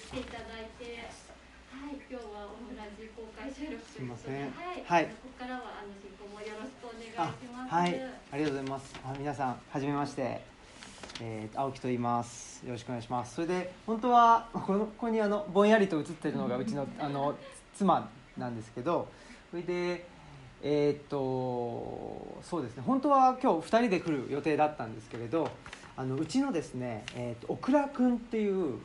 して来ていただいて、はい、今日はオムラジ公開収録すみませんはい、はいここからはあの進行もよろしくお願いします。はい、ありがとうございます。あ皆さん、はじめまして。えー、青木と言います。よろしくお願いします。それで、本当は、この、ここに、あの、ぼんやりと映ってるのが、うちの、あの、妻なんですけど。それで。えーっと、そうですね。本当は、今日二人で来る予定だったんですけれど。あの、うちのですね、えーっと、オクラくんっていう。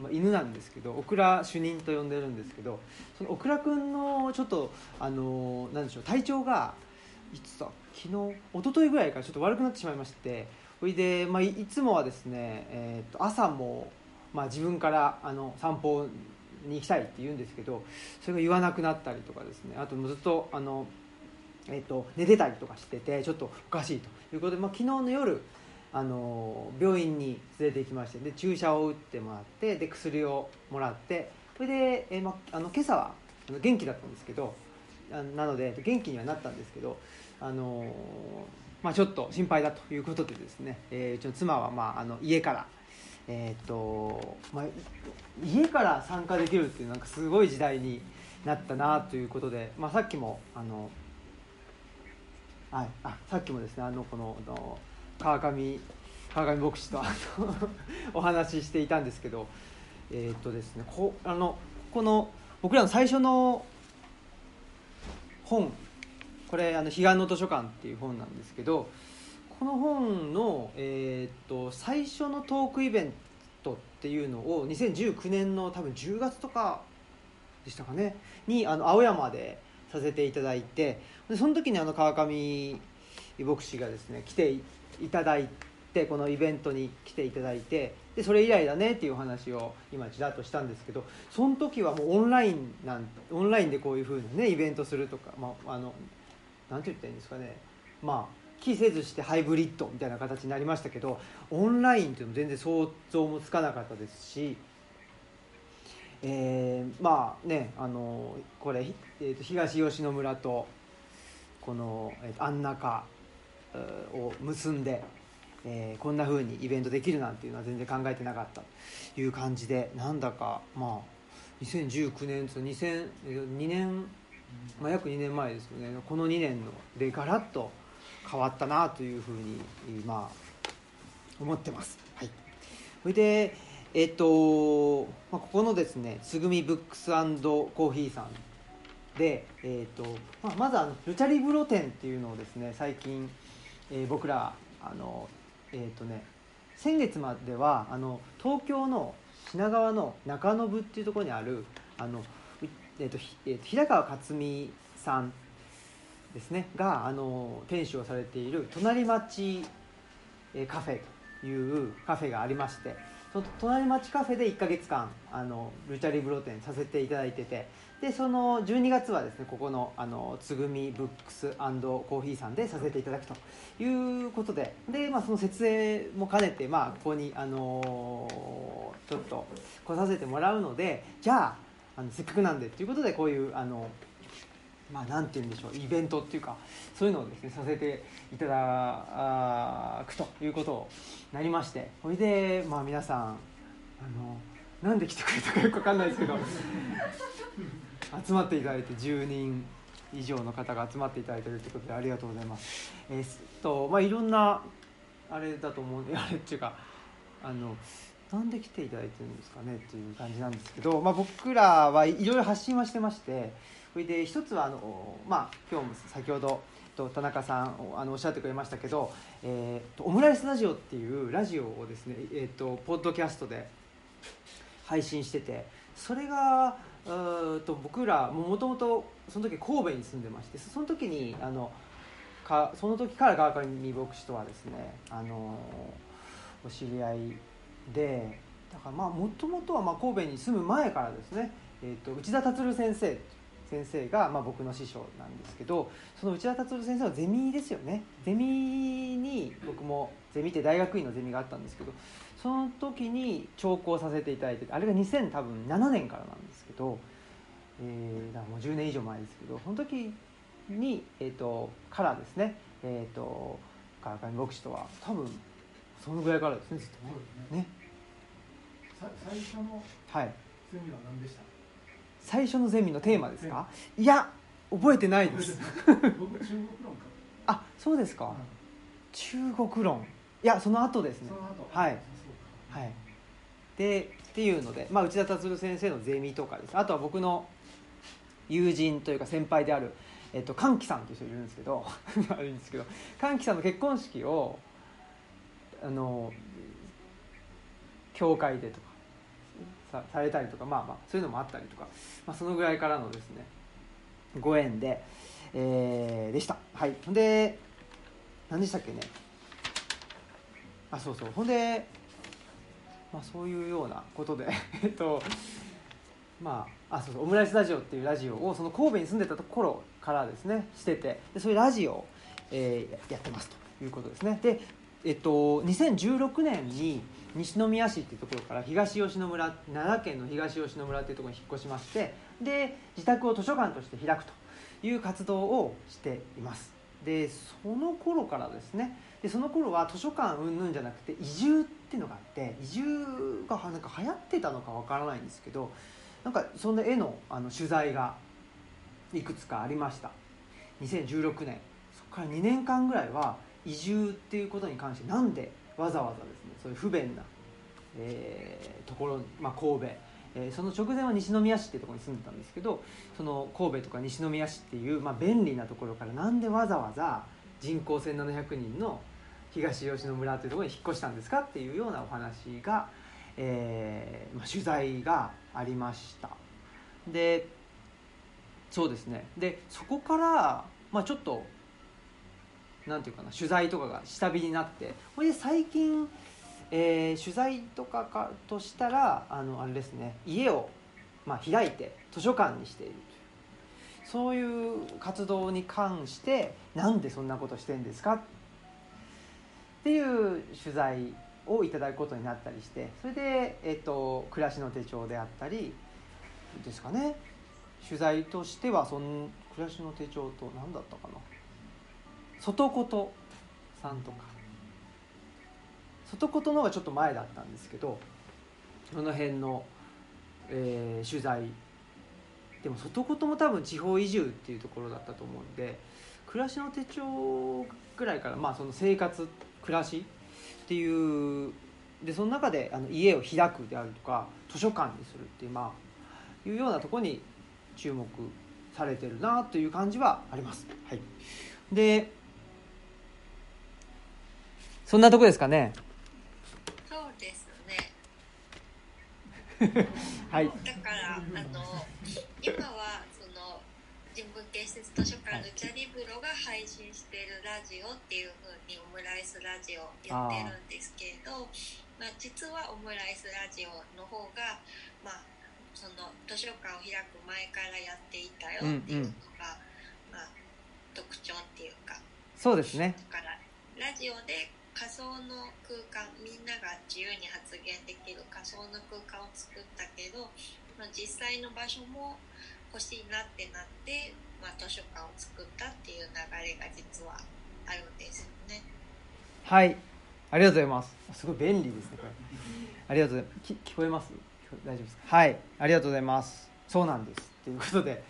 まあ、犬なんですけどオクラ主任と呼んでるんですけどそのオクラくんのちょっとあのなんでしょう体調がいつだ昨日一昨日ぐらいからちょっと悪くなってしまいましてそれで、まあ、いいつもはですね、えー、と朝も、まあ、自分からあの散歩に行きたいって言うんですけどそれが言わなくなったりとかですねあともうずっとあの、えー、と寝てたりとかしててちょっとおかしいということで、まあ、昨日の夜あの病院に連れて行きましてで注射を打ってもらってで薬をもらってそれで、えーまあの今朝はあの元気だったんですけどなので元気にはなったんですけど、あのまあ、ちょっと心配だということでですね、えーうちの妻は、まあ、あの家から、えーとまあ、家から参加できるっていうなんかすごい時代になったなということで、まあ、さっきもあの、はい、あさっきもですねあのこのあの川上川上牧師と お話ししていたんですけどえーっとですねこあのこの僕らの最初の本これあの「彼岸の図書館」っていう本なんですけどこの本の、えーっと最初のトークイベントっていうのを2019年の多分10月とかでしたかねにあの青山でさせていただいてでその時にあの川上牧師がですね来ていただいてこのイベントに来ていただいてでそれ以来だねっていう話を今ちらっとしたんですけどその時はもうオンラインなんオンラインでこういうふうなねイベントするとか、まあ、あのなんて言ったらいいんですかね。まあ期せずしてハイブリッドみたいな形になりましたけどオンラインっていうのも全然想像もつかなかったですしえーまあねあのこれ、えーと東吉野村とこの、えーと安中を結んで、えーこんな風にイベントできるなんていうのは全然考えてなかったという感じでなんだかまあ2019年と2002年、まあ、約2年前ですよねこの2年のでガラッと変わったなというふうにまあ思ってます。はい、それでえっと、まあ、ここのですねつぐみブックスコーヒーさんで、えーとまあ、まずあのルチャリブロ展っていうのをですね最近、えー僕らあの、えーとね、先月まではあの東京の品川の中延っていうところにあるあの、えーとえーと平川克美さんですねがあの店主をされている隣町えーカフェというカフェがありましてその隣町カフェで1ヶ月間あのルチャリブロ展させていただいててでその12月はですねここのあのつぐみブックスコーヒーさんでさせていただくということでで、まあ、その設営も兼ねて、まあ、ここに、あのちょっと来させてもらうのでじゃああのせっかくなんでということでこういうあのまあ、なんて言うんでしょうイベントっていうかそういうのをですねさせていただくということになりましてそれで、まあ、皆さんあのなんで来てくれたかよく分かんないですけど集まっていただいて10人以上の方が集まっていただいてるということでありがとうございます。えーっとまあ、いろんなあれだと思う あれっていうかあのなんで来ていただいてるんですかねっていう感じなんですけど、まあ、僕らはいろいろ発信はしてましてそれで一つはあの、まあ、今日も先ほどと田中さんあのおっしゃってくれましたけど、えー、とオムライスラジオっていうラジオをですね、えー、とポッドキャストで配信しててそれがうーと僕らもともとその時神戸に住んでましてその時にあのかその時から川上牧師とはですねあのお知り合いでだからまあもともとはまあ神戸に住む前からですね、えー、と内田達先生先生がまあ僕の師匠なんですけどその内田達先生はゼミですよね。ゼミに僕もゼミって大学院のゼミがあったんですけどその時に聴講させていただいてあれが2000多分7年からなんですけど、えー、だからもう10年以上前ですけどその時に、えー、とからですね、えー、と川上牧師とは多分そのぐらいからですねずっとね。ねさ最初のはい。ゼミは何でした？最初のゼミのテーマですか？いや覚えてないです。あそうですか。うん中国論。いやその後ですね。はい。はい。でっていうので、まあ、内田達郎先生のゼミとかです。あとは僕の友人というか先輩である、えっと、歓喜さんという人いるんですけど あるんですけど歓喜さんの結婚式をあの教会でとかさされたりとかまあまあそういうのもあったりとか、まあ、そのぐらいからのですねご縁で、えーでした。はい。で何でしたっけね。あそうそう。ほんでまあそういうようなことで えっとまああそうそうオムライスラジオっていうラジオをその神戸に住んでた頃からですねしててでそういうラジオを、えーやってますということですね。でえっと2016年に西宮市っていうところから東吉野村奈良県の東吉野村っていうところに引っ越しましてで自宅を図書館として開くという活動をしています。でその頃からですね。でその頃は図書館うんぬんじゃなくて移住っていうのがあって移住がなんか流行ってたのかわからないんですけどなんかそんな絵のあの取材がいくつかありました。2016年。そこから2年間ぐらいは移住っていうことに関してなんでわざわざですねそういう不便な、えーところ、まあ、神戸、えーその直前は西宮市っていうところに住んでたんですけどその神戸とか西宮市っていう、まあ、便利なところからなんでわざわざ人口1700人の東吉野村というところに引っ越したんですかっていうようなお話が、えーまあ、取材がありました。でそうですね。でそこから、まあ、ちょっとなんていうかな取材とかが下火になってほいで最近、えー取材とかかとしたらあのあれですね家を、まあ、開いて図書館にしている。いうそういう活動に関してなんでそんなことしてんですかっていう取材をいただくことになったりしてそれで、えっと暮らしの手帳であったりですかね。取材としてはそん暮らしの手帳と何だったかな。外ことさんとか。外ことの方がちょっと前だったんですけどその辺の、えー取材でも外ことも多分地方移住っていうところだったと思うんで暮らしの手帳ぐらいからまあその生活暮らしっていうでその中であの家を開くであるとか図書館にするっていうまあいうようなところに注目されてるなという感じはあります。はい、でそんなとこですかね。そうですね。はい。だから、あの、今は、その。人文建設図書館のチャリブロが配信しているラジオっていう風にオムライスラジオやってるんですけどまあ、実はオムライスラジオの方が、まあ、その図書館を開く前からやっていたよっていうのが、まあ、特徴っていうかそうですね。だからラジオで仮想の空間みんなが自由に発言できる仮想の空間を作ったけど、まあ、実際の場所も欲しいなってなって、まあ、図書館を作ったっていう流れが実はあるんですよね。はい。ありがとうございます。すごい便利ですね、これ。ありがとうございます。聞こえます？大丈夫ですか？はい。ありがとうございます。そうなんです。ということで。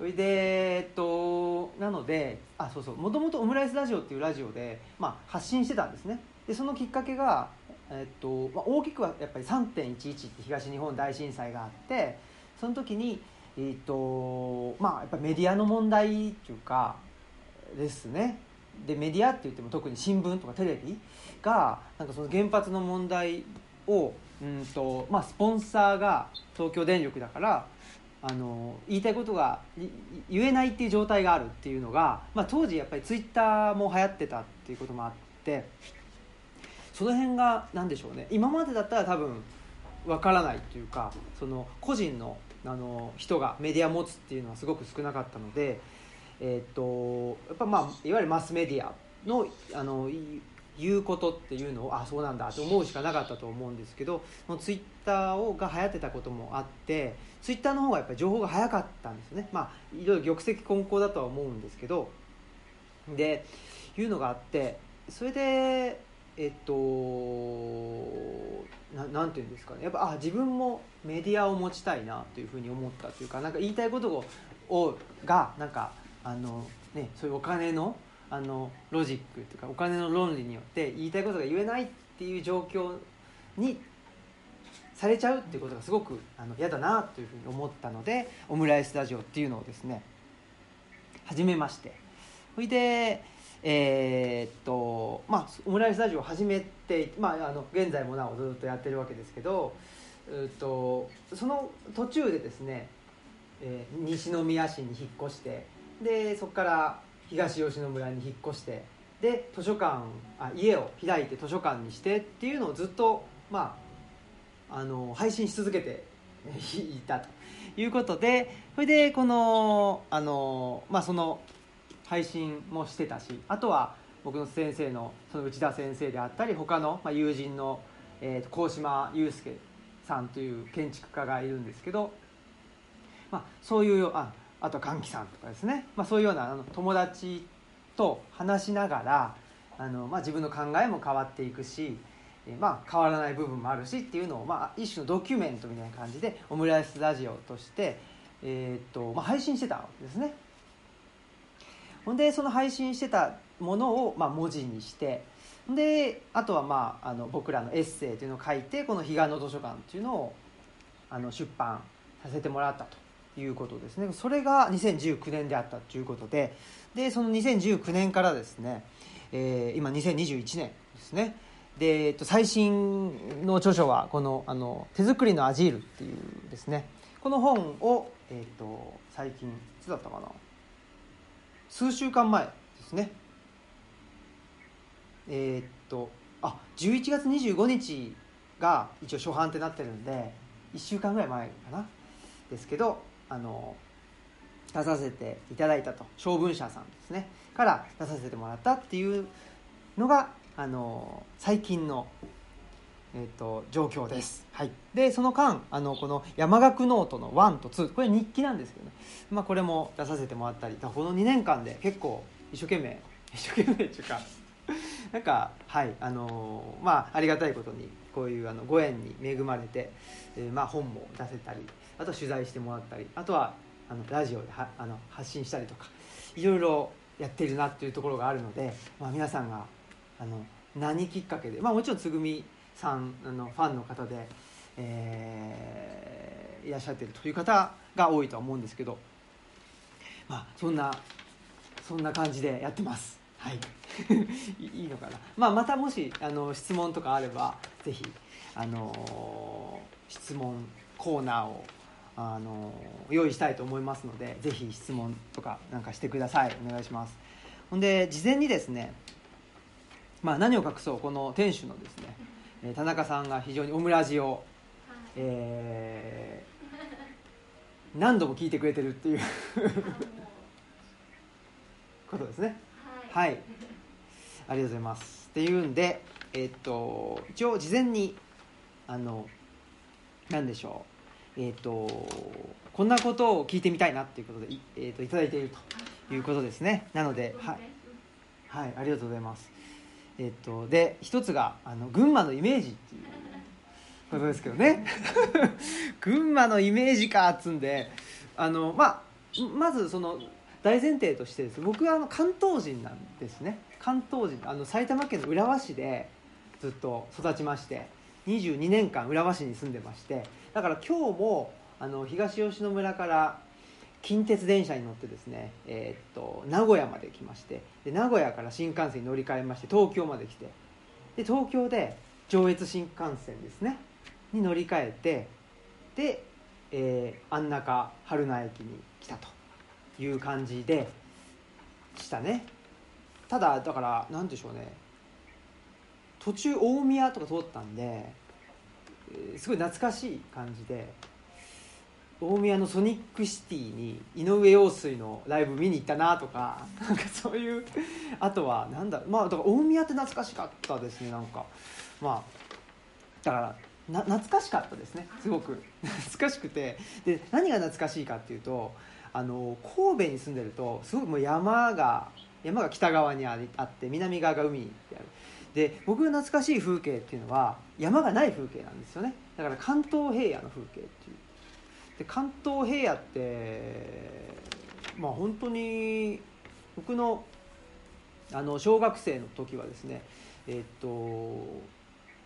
それで、えっと、なので、あ、そうそう、もともとオムライスラジオっていうラジオで、まあ、発信してたんですね。で、そのきっかけが、えっと、まあ、大きくはやっぱり3.11って東日本大震災があって、その時に、えっと、まあ、やっぱメディアの問題っていうか、ですね。でメディアって言っても特に新聞とかテレビがなんかその原発の問題をうんと、まあ、スポンサーが東京電力だからあの言いたいことが言えないっていう状態があるっていうのが、まあ、当時やっぱりツイッターも流行ってたっていうこともあってその辺が何でしょうね今までだったら多分わからないというかその個人のあの人がメディア持つっていうのはすごく少なかったので。えー、とやっぱまあいわゆるマスメディアのあの言うことっていうのをあそうなんだと思うしかなかったと思うんですけどツイッターをが流行ってたこともあってツイッターの方がやっぱり情報が早かったんですね。まあいろいろ玉石混交だとは思うんですけど。でいうのがあってそれでえっとななんていうんですかね。やっぱあ自分もメディアを持ちたいなというふうに思ったというかなんか言いたいことををがなんかあの、ね、そういうお金のあのロジックというかお金の論理によって言いたいことが言えないっていう状況にされちゃうっていうことがすごくあの嫌だなというふうに思ったのでオムライスラジオっていうのをですね始めまして。それでえーっとまあオムライスラジオを始めて、まあ、あの現在もなおずっとやってるわけですけどうっとその途中でですね、えー西宮市に引っ越してでそこから東吉野村に引っ越してで図書館あ家を開いて図書館にしてっていうのをずっとまああの配信し続けて いたと。いうことでそれでこのあの、まあ、その配信もしてたしあとは僕の先生のその内田先生であったり他の、まあ、友人の、えー、と鴻島祐介さんという建築家がいるんですけど、まあ、そういうああと歓喜さんとかですね、まあ、そういうようなあの友達と話しながらあの、まあ、自分の考えも変わっていくし、えまあ、変わらない部分もあるしっていうのを、まあ、一種のドキュメントみたいな感じでオムライスラジオとして、えーっとまあ、配信してたわけですね。ほんでその配信してたものを、まあ、文字にしてであとは、まあ、あの僕らのエッセイというのを書いてこの「彼岸の図書館」っていうのをあの出版させてもらったということですねそれが2019年であったということででその2019年からですね、えー今2021年ですねで、えっと、最新の著書はこのあの「手作りのアジール」っていうですねこの本を、えっと、最近いつだったかな？数週間前ですね。えっとあ11月25日が一応初版ってなってるんで1週間ぐらい前かな？ですけどあの出させていただいたと小文社さんですね。から出させてもらったっていうのがあの最近の、えーっと状況です、はい、でその間あのこの山岳ノートの1と2これ日記なんですけどね、まあ、これも出させてもらったりこの2年間で結構一生懸命 一生懸命っていうか なんかはいあのーまあありがたいことにこういうあのご縁に恵まれて、えーまあ、本も出せたりあと取材してもらったりあとはあのラジオではあの発信したりとかいろいろやっているなっていうところがあるので、まあ、皆さんがあの何きっかけで、まあ、もちろんつぐみさんあのファンの方で、えーいらっしゃってるという方が多いとは思うんですけど、まあ、そんなそんな感じでやってます。はい、いいのかな、まあ、またもしあの質問とかあればぜひ、あの質問コーナーを、あの用意したいと思いますのでぜひ質問とかなんかしてください。お願いします。ほんで事前にですね、まあ、何を隠そうこの店主のですねえー田中さんが非常にオムラジを、はい。えー何度も聞いてくれてるっていう ことですね。はい。はい。ありがとうございます。っていうんでえっと一応事前にあの何でしょう。えっとこんなことを聞いてみたいなっていうことでい,、えっといただいているということですね。なのではい。はいありがとうございますえっとで一つがあの群馬のイメージっていうことですけどね。群馬のイメージかっつんであのまあまずその大前提としてです。僕はあの関東人なんですね。関東人。あの埼玉県の浦和市でずっと育ちまして22年間浦和市に住んでまして。だから今日もあの東吉野村から近鉄電車に乗ってですね、えーっと名古屋まで来ましてで名古屋から新幹線に乗り換えまして東京まで来てで東京で上越新幹線ですねに乗り換えてで、えー安中春名駅に来たという感じでしたね。ただだから何でしょうね。途中大宮とか通ったんで、えすごい懐かしい感じで大宮のソニックシティに井上陽水のライブ見に行ったなとかなんかそういうあとはなんだまあだから大宮って懐かしかったですねなんか。まあだからな懐かしかったですねすごく。懐かしくて。で何が懐かしいかっていうとあの神戸に住んでるとすごくもう山が山が北側にあって南側が海である。で僕が懐かしい風景っていうのは山がない風景なんですよね。だから関東平野の風景っていう。で関東平野ってまあ本当に僕のあの小学生の時はですねえっと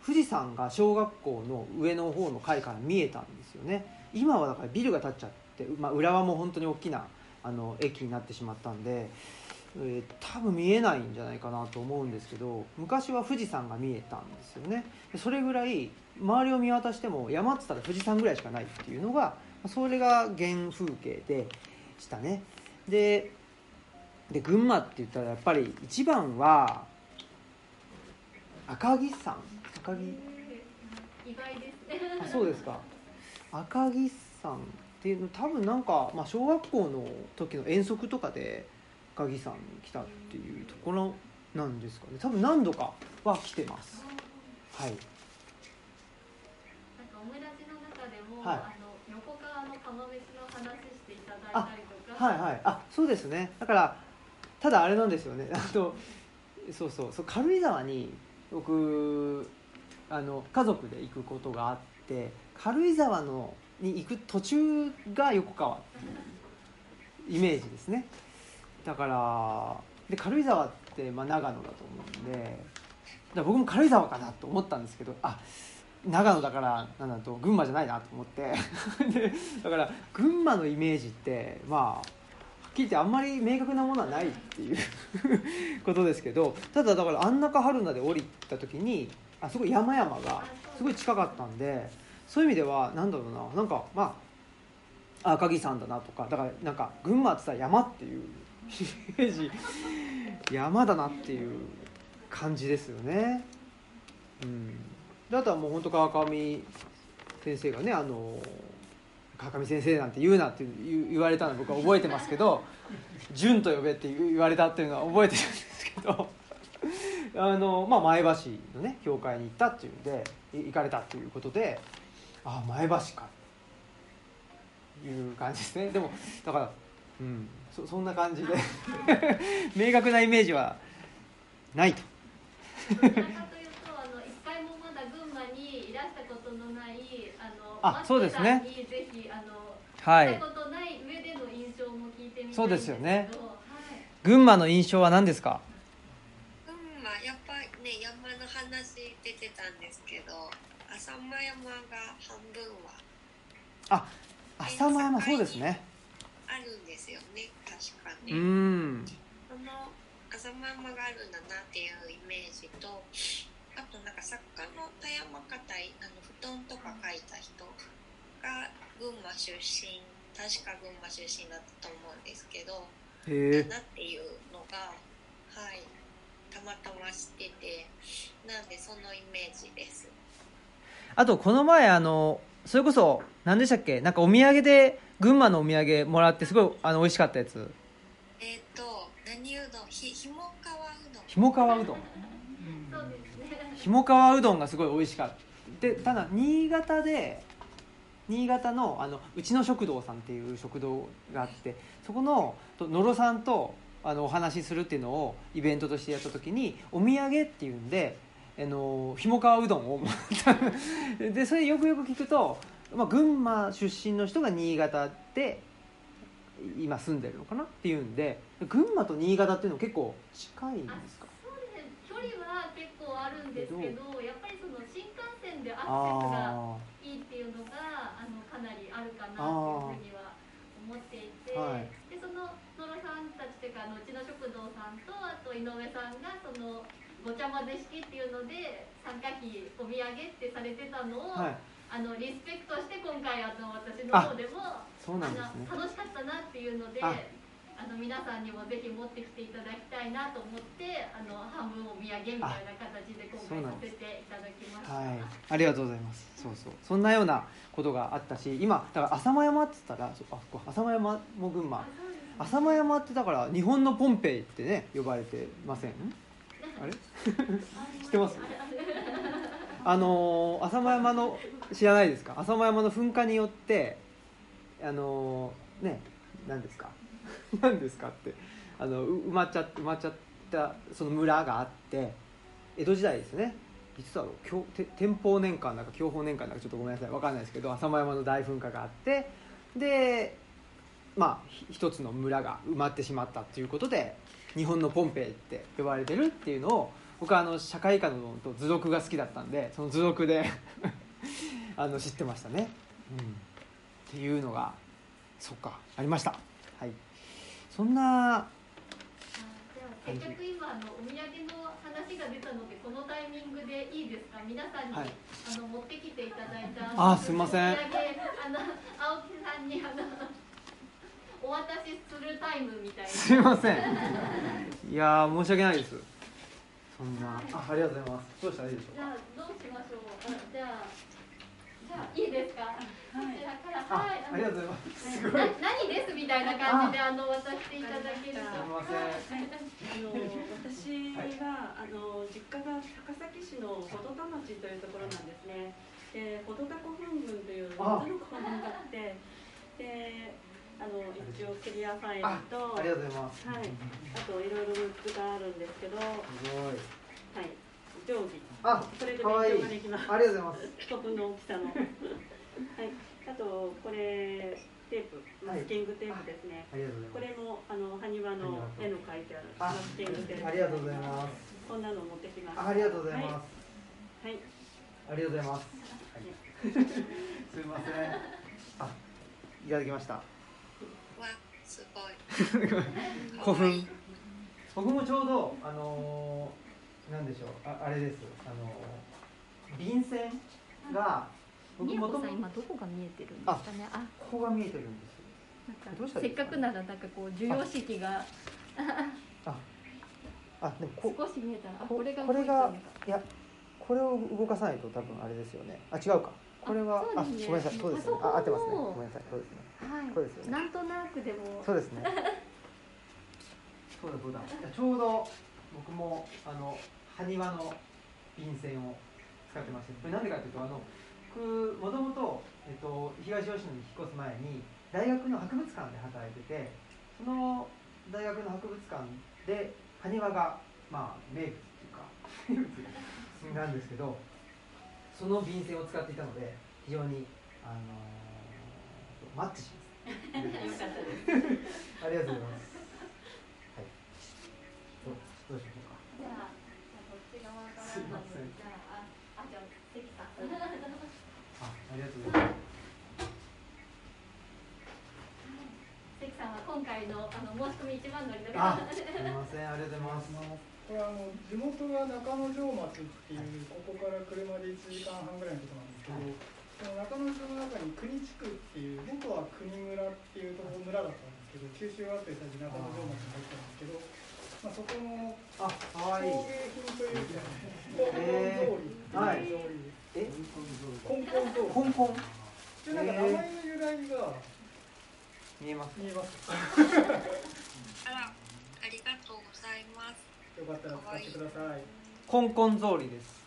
富士山が小学校の上の方の階から見えたんですよね。今はだからビルが建っちゃって、まあ、浦和も本当に大きなあの駅になってしまったんで、えー多分見えないんじゃないかなと思うんですけど昔は富士山が見えたんですよね。それぐらい周りを見渡しても山っつったら富士山ぐらいしかないっていうのがそれが原風景でしたね。でで群馬って言ったらやっぱり一番は赤城山。赤城？意外ですね。あそうですか。赤城山っていうの多分なんか、まあ、小学校の時の遠足とかで赤城山に来たっていうところなんですかね。多分何度かは来てます。はい。なんかオムラジの中でも、はい。あの横川の釜飯の話していただいたりとかはいはい。あそうですね。だからただあれなんですよね。あとそうそう。そう軽井沢に僕あの家族で行くことがあって軽井沢のに行く途中が横川っていうイメージですね。だからで軽井沢って、まあ、長野だと思うんで僕も軽井沢かなと思ったんですけどあっ長野だからなんだと群馬じゃないなと思って。でだから群馬のイメージってまあはっきり言ってあんまり明確なものはないっていう ことですけどただだから安中春菜で降りた時にあすごい山々がすごい近かったんでそういう意味ではなんだろうななんかまあ赤城山だなとかだからなんか群馬って言ったら山っていうイメージ。山だなっていう感じですよね。うん、であとはもう本当川上先生がねあの川上先生なんて言うなって言われたの僕は覚えてますけど「純と呼べ」って言われたっていうのは覚えてるんですけど あの、まあ、前橋のね教会に行ったっていうんで行かれたっていうことでああ前橋かいう感じですねでもだから、うん、そそんな感じで 明確なイメージはないと。どちらかというとあの一回もまだ群馬にいらしたことのないあそうですね。ぜひあの、はい。来たことない上での印象も聞いてみたいんですけど。そうですよね。はい。群馬の印象は何ですか？群馬やっぱりね山の話出てたんですけど浅間山が半分はあ浅間山そうですね。あるんですよね確かうね、ん。その浅間山があるんだなっていうイメージとあとなんか作家の田山かたいあの布団とか書いた人が群馬出身確か群馬出身だったと思うんですけどへえ。だなっていうのがはいたまたま知っててなんでそのイメージです？あとこの前あのそれこそ何でしたっけ？なんかお土産で群馬のお土産もらってすごいあの美味しかったやつ。えっ、と何うどん？ひひもかわうどん。ひもかわうどん。そうですね。ひもかわうどんがすごい美味しかった。でただ新潟で新潟のあのうちの食堂さんっていう食堂があってそこのと野呂さんとあのお話しするっていうのをイベントとしてやった時にお土産っていうんであのひもかわうどんを でそれよくよく聞くと、まあ、群馬出身の人が新潟で今住んでるのかなっていうんで群馬と新潟っていうのは結構近いんですか？そうですね。距離は結構あるんですけどやっぱりその新幹線でアクセスがあうのがあのかなりあるかなというふうには思っていて、はい。でその野呂さんたちというかあのうちの食堂さんとあと井上さんがそのごちゃ混ぜ式っていうので参加費お土産ってされてたのを、あはい。あのリスペクトして今回あの私の方でもね。あの楽しかったなっていうのでああの皆さんにもぜひ持ってきていただきたいなと思ってあの半分お土産みたいな形で今回させていただきました。はい、ありがとうございます。そうそう、そんなようなことがあったし、今だから浅間山って言ったら、あ、浅間山も群馬浅間山ってだから日本のポンペイってね呼ばれてません？あれ？知ってます？あのー浅間山の知らないですか？浅間山の噴火によってあのーね何ですか？何ですかって。あの埋まっちゃ埋まっちゃったその村があって江戸時代ですね。いつだろう天保年間なんか享保年間なんかちょっとごめんなさい。わかんないですけど浅間山の大噴火があってでまあ一つの村が埋まってしまったっていうことで日本のポンペイって呼ばれてるっていうのを僕はあの社会科のと図録が好きだったんでその図録で あの知ってましたね、うん、っていうのがそっかありました。そんなあじゃあせっかく今あのお土産の話が出たのでこのタイミングでいいですか？皆さんに、はい。あの持ってきていただいたあすいません。お土産あの青木さんにあのお渡しするタイムみたいな。すいません。いやー申し訳ないです。そんな。あありがとうございます。どうしたらいいでしょうじゃあどうしましょう？あじゃあじゃあいいですか？はいありがとうございます。すごい。何ですみたいな感じであの渡していただけるとすい。ませんあの私が、あの実家が高崎市の穂戸田町とい。うところなんですね。で、穂戸田古墳群とい。うあ3つの古墳があって、で、あの一応キリアファイルと、ありがとうござい。ますはい、あとい。ろい。ろグッズがあるんですけど、すごい。はい。定規。あこれで勉かわい。い。強ができます。ありがとうござい。ます古墳の大きさの。はい、あとこれテープ、マスキングテープですね。ありがとうごこざいます。れもあの埴輪の絵の描いてあるあマスキングテープ。ありがとうございます。こんなの持ってきましたあありがとうございます、はい、はい。ありがとうございます、すいません。あいただきました。わすごい。古墳。僕もちょうどあのーなんでしょう。ああれです。あのー便箋が僕みやもともこさん今どこが見えてるんですかね？あここが見えてるんですよ。なんどうしたからせっかかくならなんかこう授与式が。あ。あでもこ少し見えたらあここれがこれが動いやこれを動かさないと多分あれですよね。あ違うか。これはあね。ごめんなさい。そうですね。あ合ってますね。ごめんなさい。そうですね。はい。そうですよね。なんとなくでも。そうですね。そうだそうだ。いやちょうど僕もあの埴輪の便箋を使ってましてこれなんでかっていうとあの僕もともと、えっと、東吉野に引っ越す前に大学の博物館で働いててその大学の博物館で埴輪がまあ名物っていうか名物なんですけどその便箋を使っていたので非常にあのーマッチしますありがとうございます。はい。どうしましょうか。じゃあこっち側からすいませんじゃあああじゃあ関さんあ、ありがとうございます。関さんは今回のあの申し込み一番乗りのあ方、すみません、ありがとうございます。これはあの地元が中野城町っていうここから車で1時間半ぐらいのところなんですけど、その中野城の中に国地区っていう元は国村っていうところ村だったんですけど九州合併されて中野城町に入ったんですけど、まあ、そこのあ、可愛い工芸品というかへ根本草履え、根本草履コンコン。でなんか名前の由来が。見えます？見えます。あらありがとうございます。よかったら使ってください。コンコン草履です。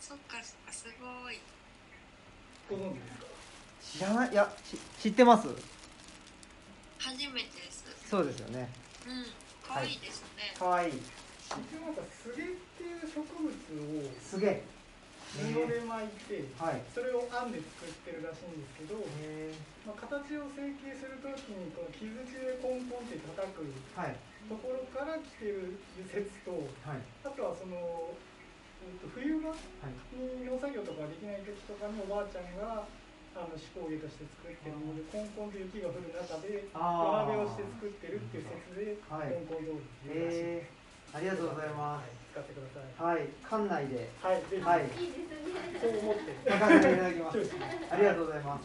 そっかそっかすごい。ご存知ですか？知らない、いや、し知ってます？初めてです。そうですよね。うん可愛いですね、可愛い。一応なんかスゲっていう植物を。すげ。え。布で巻いてはい。それを編んで作ってるらしいんですけど、へまあ、形を成形するときにこの傷口でコンコンって叩く。ところから来てる説とはい。あとはその、えっと冬場はい。に農作業とかできない時とかにおばあちゃんがあの手工芸として作ってるのでコンコンと雪が降る中で土あ鍋をして作ってるっていう説でコはいンコン通りっていうらしいへえありがとうございまはい使ってくださいす。はい。館内で。はいぜひ、はい。いいですねそう思って書かせていただきます。ありがとうございます。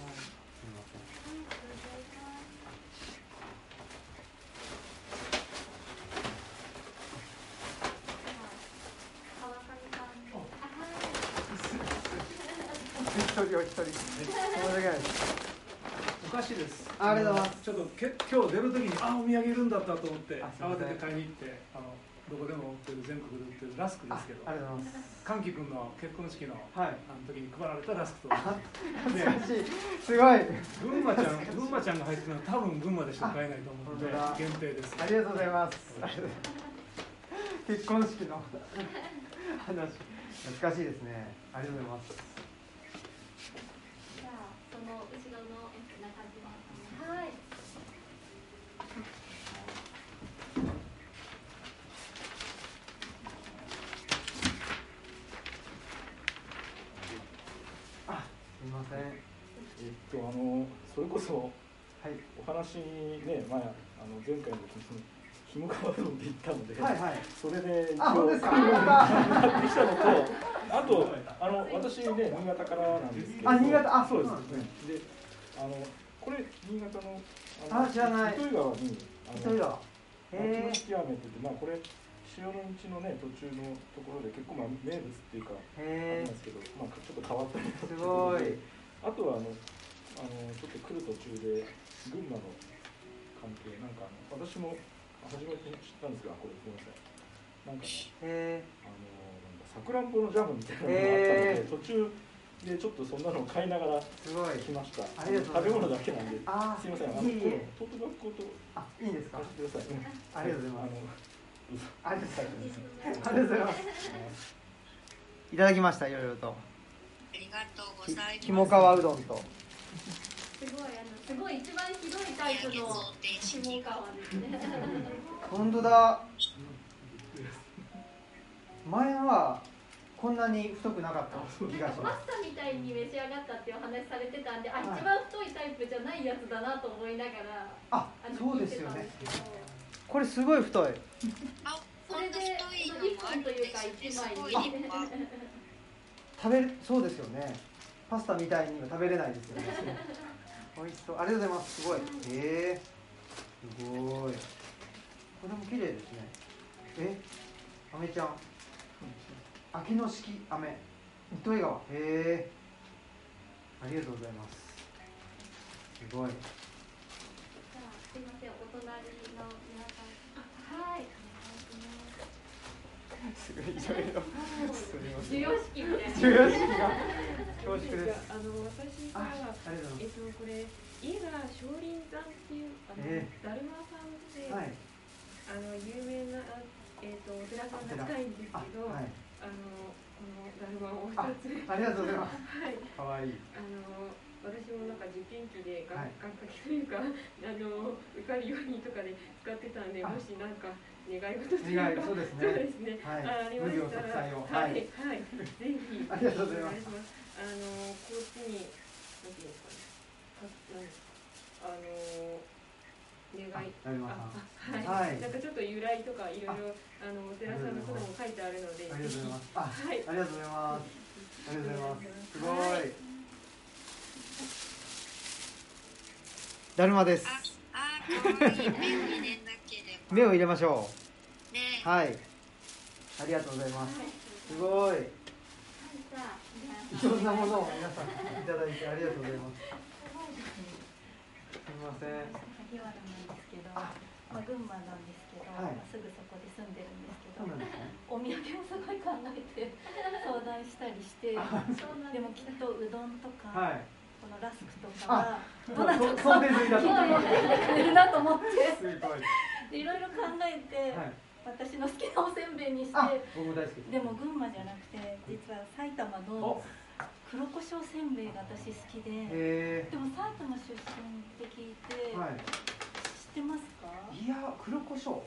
一人お一人。申し訳ないです。おかしいです。ありがとうございますちょっとけ今日出る時にあお土産いるんだったと思って慌てて買いに行ってあのどこでも売ってる全国で売ってるラスクであすけどありがとうございます。歓喜君の結婚式のはい。あの時に配られたラスクと懐でかしい。すごい。群馬ちゃん群馬ちゃんが入ってるのは多分群馬でしか買えないと思うので限定です。ありがとうございます。ありがとうございます結婚式の。話懐かしいですねありがとうございますじゃあその後ろの中島さんはいあすみません。えっとあのそれこそはい。お話ね前あの前回の時にひも川うどんで行ったので、はいはい。それであ本当ですか？買ってきたのとあとあの私ね新潟からなんですけど。あ新潟あそうです。ね。であのこれ新潟のあのあ知らない。糸魚川にあの糸魚川。へ町の極めててまあこれ潮の道のね途中のところで結構まあ名物っていうかえへえありますけど、まあ、ちょっと変わったりすごい。あとはあのあのちょっと来る途中で群馬の関係なんかあの私も初めて知ったんですがこれすみませんなんかねあのなんかさくらんぼのジャムみたいなのがあったので、途中でちょっとそんなのを買いながら来ました。食べ物だけなんで。あすいませんあのトートバッグごとあいいんですか？ありがとうございますありがとうございますいただきましたいろいろと。ありがとうございます。ひもかわうどんと。すごいあのすごい一番ひどいタイプの下川ですね。本当だ。前はこんなに太くなかった気がしまパスタみたいに召し上がったっていうお話されてたんであ、はい一番太いタイプじゃないやつだなと思いながらああのそうですよねこれすごい太い。あ、それでこんな太い。のもあるんですね。すごい。立派。食べるそうですよねパスタみたい。には食べれない。ですよね美味しそうありがとうござい。ますすごい。へえすごい。これも綺麗ですねえあめちゃん秋の四季飴糸魚川へえありがとうござい。ますすごい。じゃあすい。ませんお隣の皆さんはいすごいいろいろ。すみません。授与式みたいな授与式が恐縮です。あの私あはありがとうございえっとこれ家が少林山っていうあの、えだるまさんで、はいあの有名なえっとお寺さんが近いんですけど、あはいあのこのだるまを一あつありがとうございます。はいかわいいあの私もなんか受験期でが、はい願書きというかあの受かるようにとかで使ってたんであもしなんか願い事というか願いそうですね。そうですね、はい。あありましたらはい、はい。はい、ぜひありがとうございます。お願いしますあのこっちになんていうんですかね。あの願い。あはい、はい。なんかちょっと由来とかいろいろあ。のお寺さんのことも書いてあるので。ありがとうございます。あ はい。ありがとうございます。ありがとうございます。すごい。だるまですあ、あ、可愛い。目を入れなければ。目を入れましょね。う。はい。ありがとうございます。すごい。じゃあいろんなものを皆さんいただいてありがとうございます。すみません。萩原なんですけど、あまあ、群馬なんですけど、はい。まあすぐそこで住んでるんですけどね。お土産をすごい考えて 相談したりしてでもきっとうどんとか、はい。このラスクとかはどなた想定済みだといやいやくれるなと思って。すごいでいろいろ考えて、はい。私の好きなおせんべいにしてあ僕も大好きでも群馬じゃなくて実は埼玉の黒胡椒せんべいが私好きでへでも埼玉出身って聞いて、えはい。知ってますか？いや黒胡椒。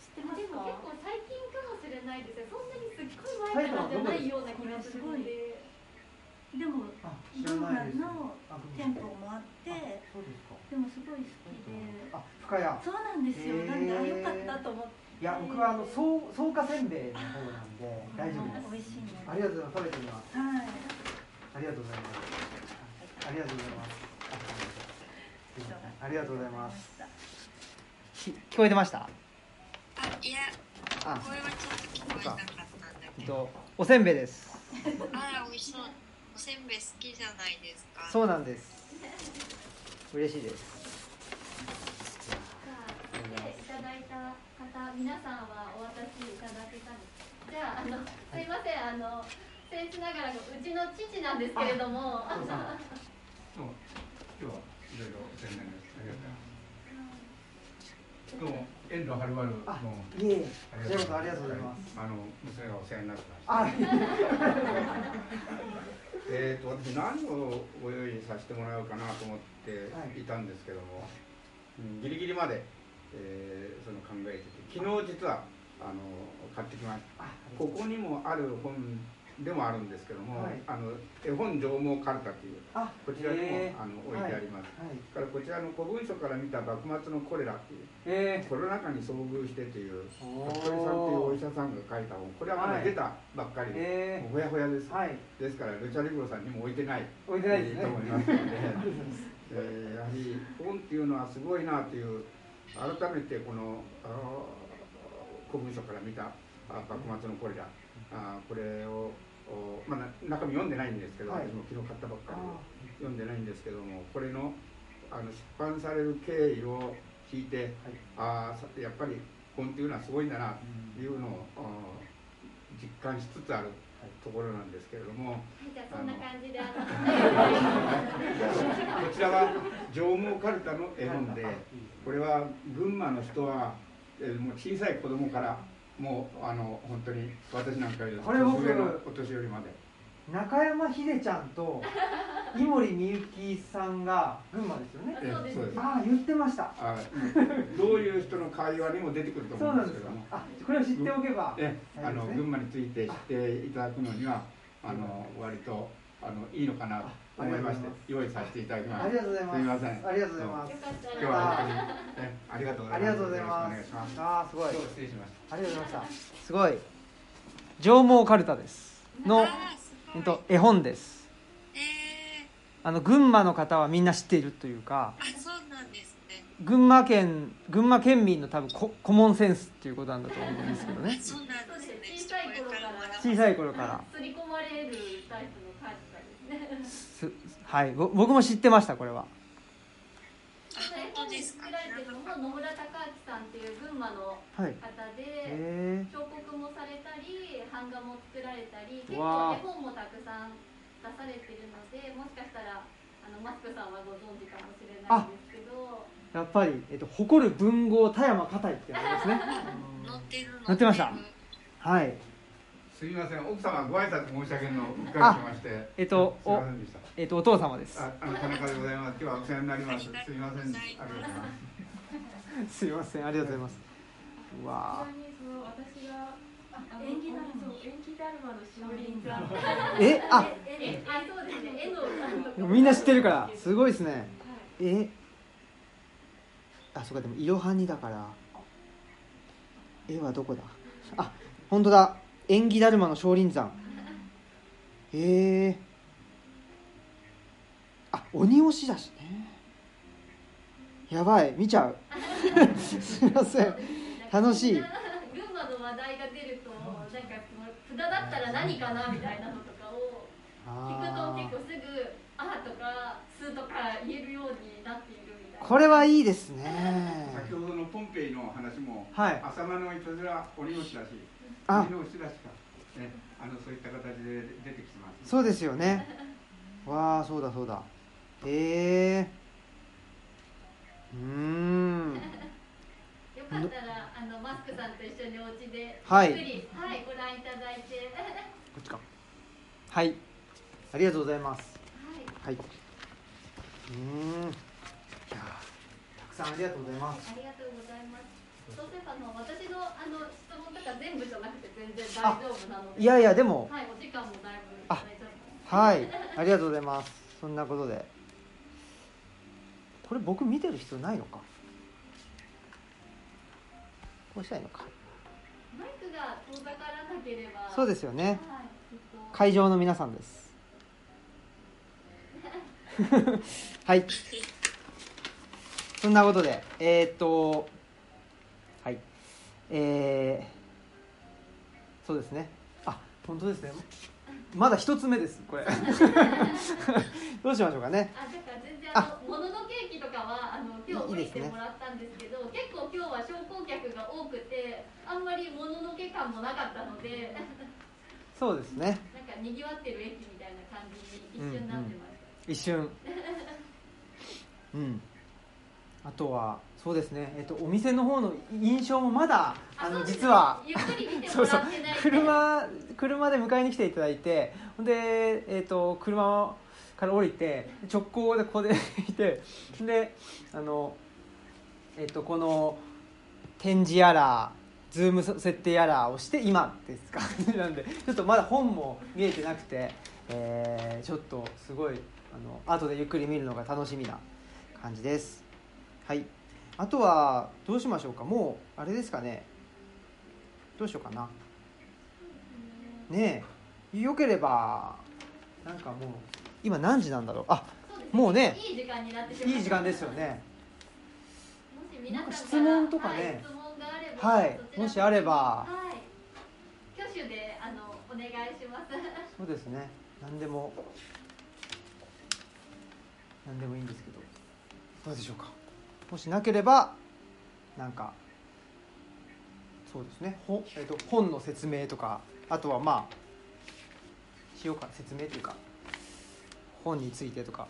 知ってますでもか結構最近かもしれないですよ。そんなにすっごい前からじゃないような気がするのででも群馬のあ店舗もあってあそうですか。でもすごい好きで。あ深谷。そうなんですよ。なんであよかったと思って。いや僕はあの草草加せんべいの方なんで大丈夫です。美味しいのありがとうございます。食べてみますはいありがとうございます。ありがとうございます。ありがとうございます。き聞こえてました？あ、いや、あ声はちょっと聞こえなかったんだけど。えっとおせんべいです。あら、美味しそう。おせんべい好きじゃないですか。そうなんです嬉しいですいただいた方皆さんはお渡しいただけたんですじゃああのすいませんあの僭越ながらうちの父なんですけれども 今日はいろいろ宣伝です。ありがとうございます。どうも遠藤はるばるあいえいえ。こちらこそありがとうございます。あの娘がお世話になってまあすえっ と私何をご用意させてもらおうかなと思ってい。たんですけども、うんギリギリまで、えーその考えてて昨日実はあの買ってきました。ここにもある本でもあるんですけども、はい。あの絵本上毛かるたっていうあこちらにも、へー。あの置いてあります、はいそれからこちらの古文書から見た幕末のコレラっていうえコロナ禍に遭遇してという服部さんというお医者さんが書いた本これはまだ出たばっかりで、えもうほやほやです、はい。ですからルチャリブロさんにも置いてない。置いてないねと思いますので、えーやはり本っていうのはすごいなという改めてこの古文書から見たあ幕末のコレラあーこれをおまあ、な中身読んでないんですけど、はい。私も昨日買ったばっかりで読んでないんですけどもこれのあの出版される経緯を聞いて、ああさやっぱり本っていうのはすごいんだなというのを、実感しつつあるところなんですけれども、じゃあそんな感じで こちらは上毛かるたの絵本でこれは群馬の人は、えーもう小さい子供からもうあの本当に私なんかよりこれ僕年上のお年寄りまで。中山秀ちゃんと井森美幸さんが群馬ですよね。えそうです。ああ言ってました。あどういう人の会話にも出てくると思うなんんですけども。あこれを知っておけばえあのはい群馬について知っていただくのにはあの割とあのいいのかなと思いまして用意させていただきます。ありがとうございます。すみません。ありがとうございます。今日は本当にえありがとうございます。ありがとうございます。よろしくお願いします。ああすごい。失礼しました。ありがとうございました。すごい。上毛かるたです。のえっと絵本です。えあの群馬の方はみんな知っているというかー、あそうなんですね。群馬県群馬県民の多分ココモンセンスっていうことなんだと思うんですけどね。そうなんそうでですすね。ね小さい頃から小さい頃から。刷り込まれるタイプのカルタですね。すはい。ぼ僕も知ってましたこれは。本当本ですか？作られてるのも野村隆明さんっていう群馬のはい。方で彫刻もされたり版画も作られたり結構絵本もたくさん出されてるのでもしかしたらあのマスクさんはご存知かもしれないんですけど。やっぱり、えっと、誇る文豪田山硬いってやつですね。乗ってる乗ってました。はい。すみません。奥様ご挨拶申し上げるのをうっかりしまして。えっとおませんでしたえっとお父様です。あ田中でございます。今日はお世話になります。すみません。ありがとうございます。すいません。ありがとうございます。うわちなみにその私があの演技だそう演技だるまのしおりんちゃん。ーえ？あ！えあそうですね絵のみんな知ってるからすごいですねはいえあそうかでもいろはにだから絵はどこだあ本当だ縁起だるまの少林山へえあ鬼押しだしね。やばい見ちゃう。すいません。楽しい。群馬の話題が出るとなんか札だったら何かなみたいなのとかを聞くとあ結構すぐ「あ」とか「す」とか言えるようになっているみたいな。これはいいですね。先ほどのポンペイの話もはい。浅間のいたずら鬼押しだしあ。鬼の押しだしか、ね、あのそういった形で出てきてますそうですよね。わあそうだそうだへえうーん。よかったらあのマスクさんと一緒にお家ではい。ゆっくり、はい、ご覧いただいて、はい、こっちか。はい。ありがとうございます。はい。うーん。いやーたくさんありがとうございます。ありがとうございます。そうすればあの私のあの質問とか全部じゃなくて全然大丈夫なので。いやいやでも。はい、お時間もだいぶ。はい。ありがとうございます。そんなことでこれ僕見てる必要ないのか？こうしたらいいのか？マイクが遠ざからなければ。そうですよね。はい、会場の皆さんです。はい。そんなことでえー、っとはい。えー、そうですね。あ本当ですね。まだ一つ目ですこれ。どうしましょうかね。あ、だから全然あのもののけケーかはあの今日降りてもらったんですけど結構今日は商工客が多くてあんまりもののけ感もなかったのでそうですね。なんかにぎわってる駅みたいな感じに一瞬なってました、一瞬うん。あとはそうですね、えっと、お店の方の印象もまだあの実は。そうそう。車車で迎えに来ていただいて。で、えっと車から降りて直行でここでいてであの、えっとこの展示やらズーム設定やらをして今ですかなんでちょっとまだ本も見えてなくて、えーちょっとすごいあの後でゆっくり見るのが楽しみな感じです。はい。あとはどうしましょうか？もうあれですかね。どうしようかな。ねえ。よければなんかもう今何時なんだろう？あもうねいい時間になってしまいいい時間ですよねもし皆質問とかね。はい、もしあれば。はい。挙手であのお願いします。そうですね。何でも何でもいいんですけど。どうでしょうか？もしなければなんかそうですね。ほ、えっと本の説明とかあとはまあしようか説明というか本についてとか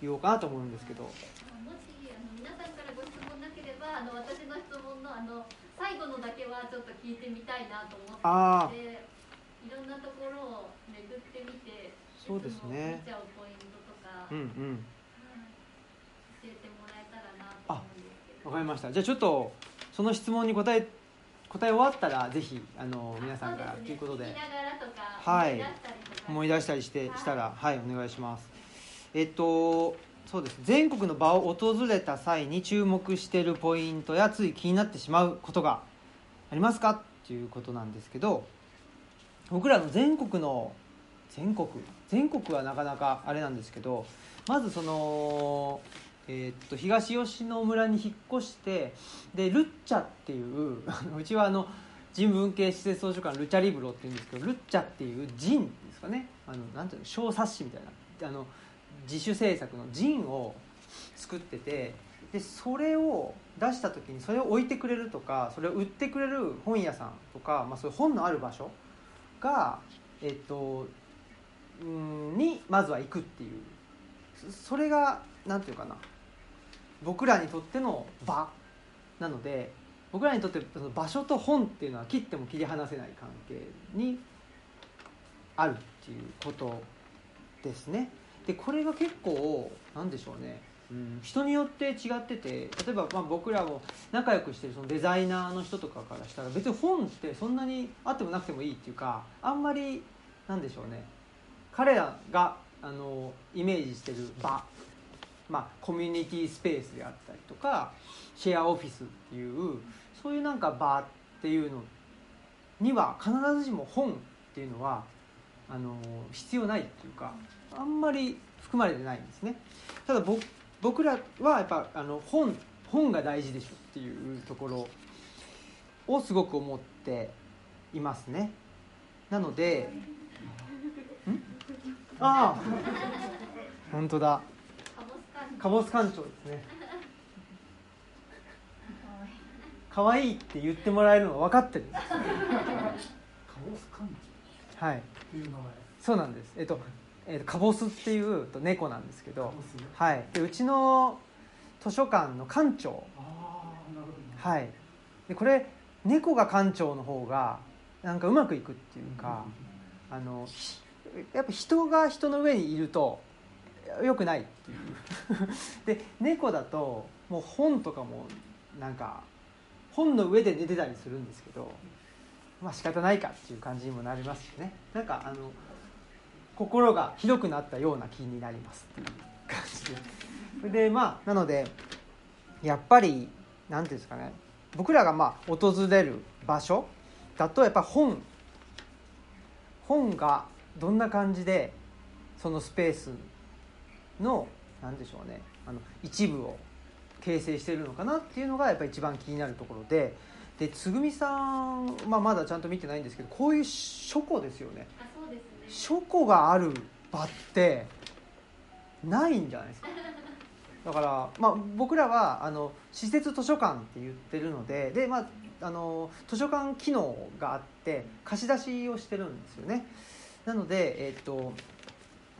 言おうかなと思うんですけど。もしあの皆さんからご質問なければあの私の質問のあの最後のだけはちょっと聞いてみたいなと思ってあましていろんなところを巡ってみてそうですね。見ちゃうポイントとか、うんうん。教えてもらえたらなと思うんですけど。わかりました。じゃあちょっとその質問に答え答え終わったらぜひあの皆さんからということで。はい。思い出したりしてはいしたらはい。お願いします。えっとそうです。全国の場を訪れた際に注目しているポイントやつい気になってしまうことがありますか？っていうことなんですけど僕らの全国の全国？全国はなかなかあれなんですけどまずその、えーっと東吉野村に引っ越してでルッチャっていう うちはあの人文系施設図書館ルチャリブロっていうんですけどルッチャっていうジンですかね。あのなんていうの小冊子みたいなあの自主制作のジンを作っててでそれを出した時にそれを置いてくれるとかそれを売ってくれる本屋さんとか、まあ、そういう本のある場所が、えっと、うんにまずは行くっていう。それがなんていうかな。僕らにとっての場なので僕らにとってその場所と本っていうのは切っても切り離せない関係にあるっていうことですね。でこれが結構なんでしょうね、うん、人によって違ってて例えばまあ僕らも仲良くしてるそのデザイナーの人とかからしたら別に本ってそんなにあってもなくてもいいっていうかあんまりなんでしょうね彼らがあのイメージしてる場まあ、コミュニティスペースであったりとかシェアオフィスっていうそういうなんか場っていうのには必ずしも本っていうのはあの必要ないっていうかあんまり含まれてないんですね。ただ僕らはやっぱあの本本が大事でしょっていうところをすごく思っていますね。なのでん？ああ。本当だ。カボス館長ですね。可愛いって言ってもらえるのが分かってるんです。カボス館はい。長っていそうなんです。えっと、えっと、カボスっていうと猫なんですけど。はい。でうちの図書館の館長。はい。でこれ猫が館長の方がなんかうまくいくっていうかあのひやっぱ人が人の上にいるとよくない。っていうで猫だともう本とかもなんか本の上で寝てたりするんですけどまあ仕方ないかっていう感じにもなりますしね。なんかあの心がひどくなったような気になりますっていう感じで。でまあなのでやっぱり何ていうんですかね。僕らがまあ訪れる場所だとやっぱ本本がどんな感じでそのスペースの何でしょうねあの一部を形成しているのかなっていうのがやっぱり一番気になるところででつぐみさん、まあ、まだちゃんと見てないんですけどこういう書庫ですよね。あそうですね。書庫がある場ってないんじゃないですか。だから、まあ、僕らはあの施設図書館って言ってるのでで、まあ、あの図書館機能があって貸し出しをしてるんですよね。なので、えっと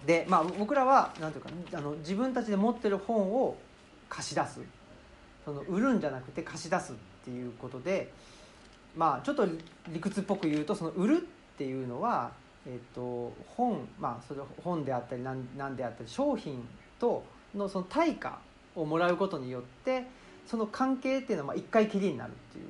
でまあ、僕らはなんていうかあの自分たちで持ってる本を貸し出すその売るんじゃなくて貸し出すっていうことでまあちょっと理屈っぽく言うとその売るっていうのは、えっと本まあそれ本であったり何であったり商品とのその対価をもらうことによってその関係っていうのはまあ一回きりになるっていう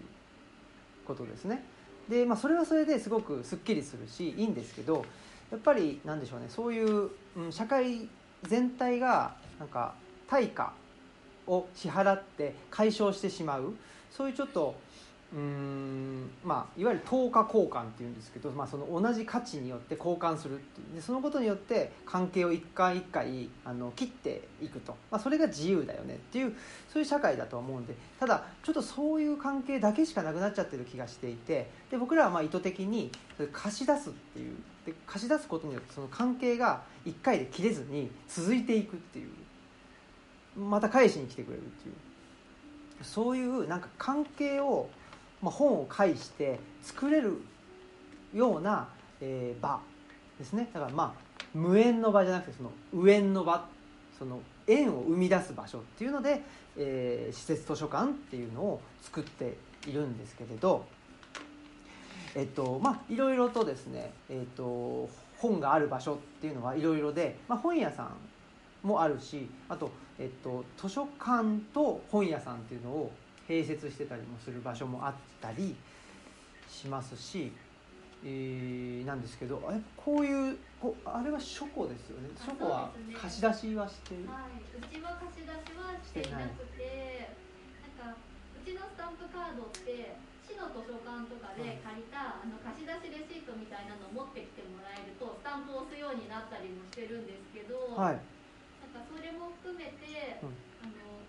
ことですね。でまあそれはそれですごくすっきりするしいいんですけどやっぱりなんでしょうねそういう、うん、社会全体がなんか対価を支払って解消してしまうそういうちょっとうんまあいわゆる等価交換っていうんですけど、まあ、その同じ価値によって交換するっていうでそのことによって関係を一回一回あの切っていくと、まあ、それが自由だよねっていうそういう社会だと思うんでただちょっとそういう関係だけしかなくなっちゃってる気がしていてで僕らはまあ意図的に貸し出すっていうで貸し出すことによってその関係が一回で切れずに続いていくっていう。また返しに来てくれるっていう。そういうなんか関係をまあ、本を介して作れるような、えー、場ですね。だからまあ無縁の場じゃなくてその無縁の場。その縁を生み出す場所っていうので、えー、施設図書館っていうのを作っているんですけれど。えっとまあいろいろとですね、えっと、本がある場所っていうのはいろいろで、まあ、本屋さんもあるしあと、えっと、図書館と本屋さんっていうのを併設してたりもする場所もあったりしますし、えー、なんですけどあこういうこあれは書庫ですよね？書庫は貸し出しはして？る、はい、うちは貸し出しはしてなくてなんかうちのスタンプカードって市の図書館とかで借りた、あの貸し出しレシートみたいなのを持ってきてもらえるとスタンプを押すようになったりもしてるんですけど、はい、なんかそれも含めて、うん、あの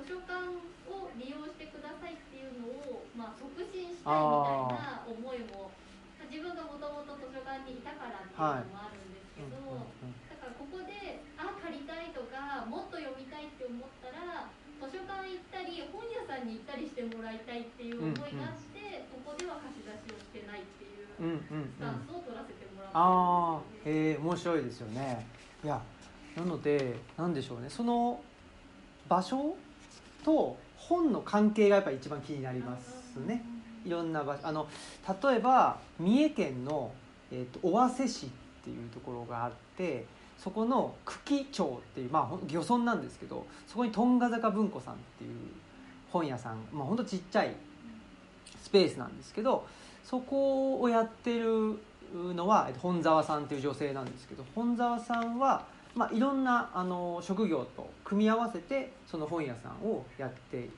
図書館を利用してくださいっていうのを、まあ、促進したいみたいな思いも自分がもともと図書館にいたからっていうのもあるんですけど、はい、だからここであ借りたいとかもっと読みたいって思ったら図書館行ったり本屋さんに行ったりしてもらいたいっていう思いがあって、ここでは貸し出しをしてないっていうスタンスを取らせてもらってるんね、ああへえ面白いですよね。いやなので何でしょうね。その場所と本の関係がやっぱり一番気になりますね。いろんな場所。あの例えば三重県の、えーと、尾鷲市っていうところがあってそこの久喜町っていうまあ漁村なんですけどそこにトンガ坂文庫さんっていう本屋さんまあほんとちっちゃいスペースなんですけどそこをやってるのは本沢さんっていう女性なんですけど本沢さんはまあ、いろんなあの職業と組み合わせてその本屋さんをやって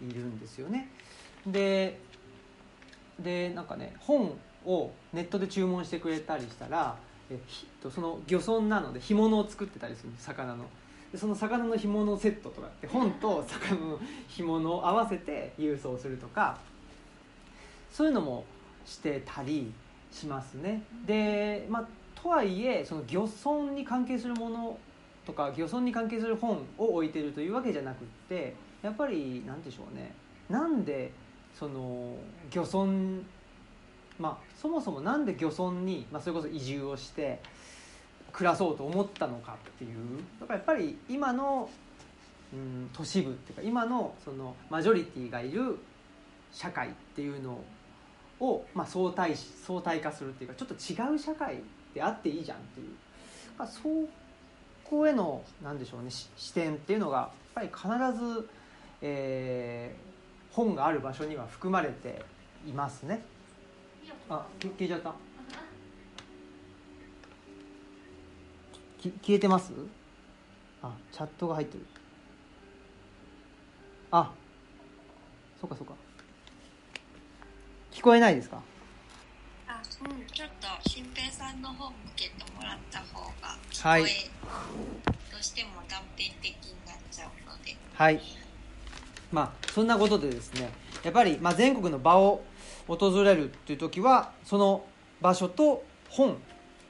いるんですよね。ででなんかね本をネットで注文してくれたりしたらえその漁村なので干物を作ってたりする魚の。でその魚の干物セットとかって本と魚の干物を合わせて郵送するとかそういうのもしてたりしますね。で、まあ、とはいえその漁村に関係するものとか漁村に関係する本を置いてるというわけじゃなくってやっぱり何でしょうね。なんでその漁村まあそもそもなんで漁村に、まあ、それこそ移住をして暮らそうと思ったのかっていうだからやっぱり今の、うん、都市部っていうか今のそのマジョリティがいる社会っていうのを、まあ、相対相対化するっていうかちょっと違う社会であっていいじゃんっていう、まあ、そこへの何でしょうね視点っていうのがやっぱり必ず、えー、本がある場所には含まれていますね。あ消えちゃった。消えてます？あチャットが入ってる。あそうかそうか。聞こえないですか？うん、ちょっと新平さんの方向けてもらった方がはい、どうしても断片的になっちゃうので。はい。まあそんなことでですねやっぱり、まあ、全国の場を訪れるっていう時はその場所と本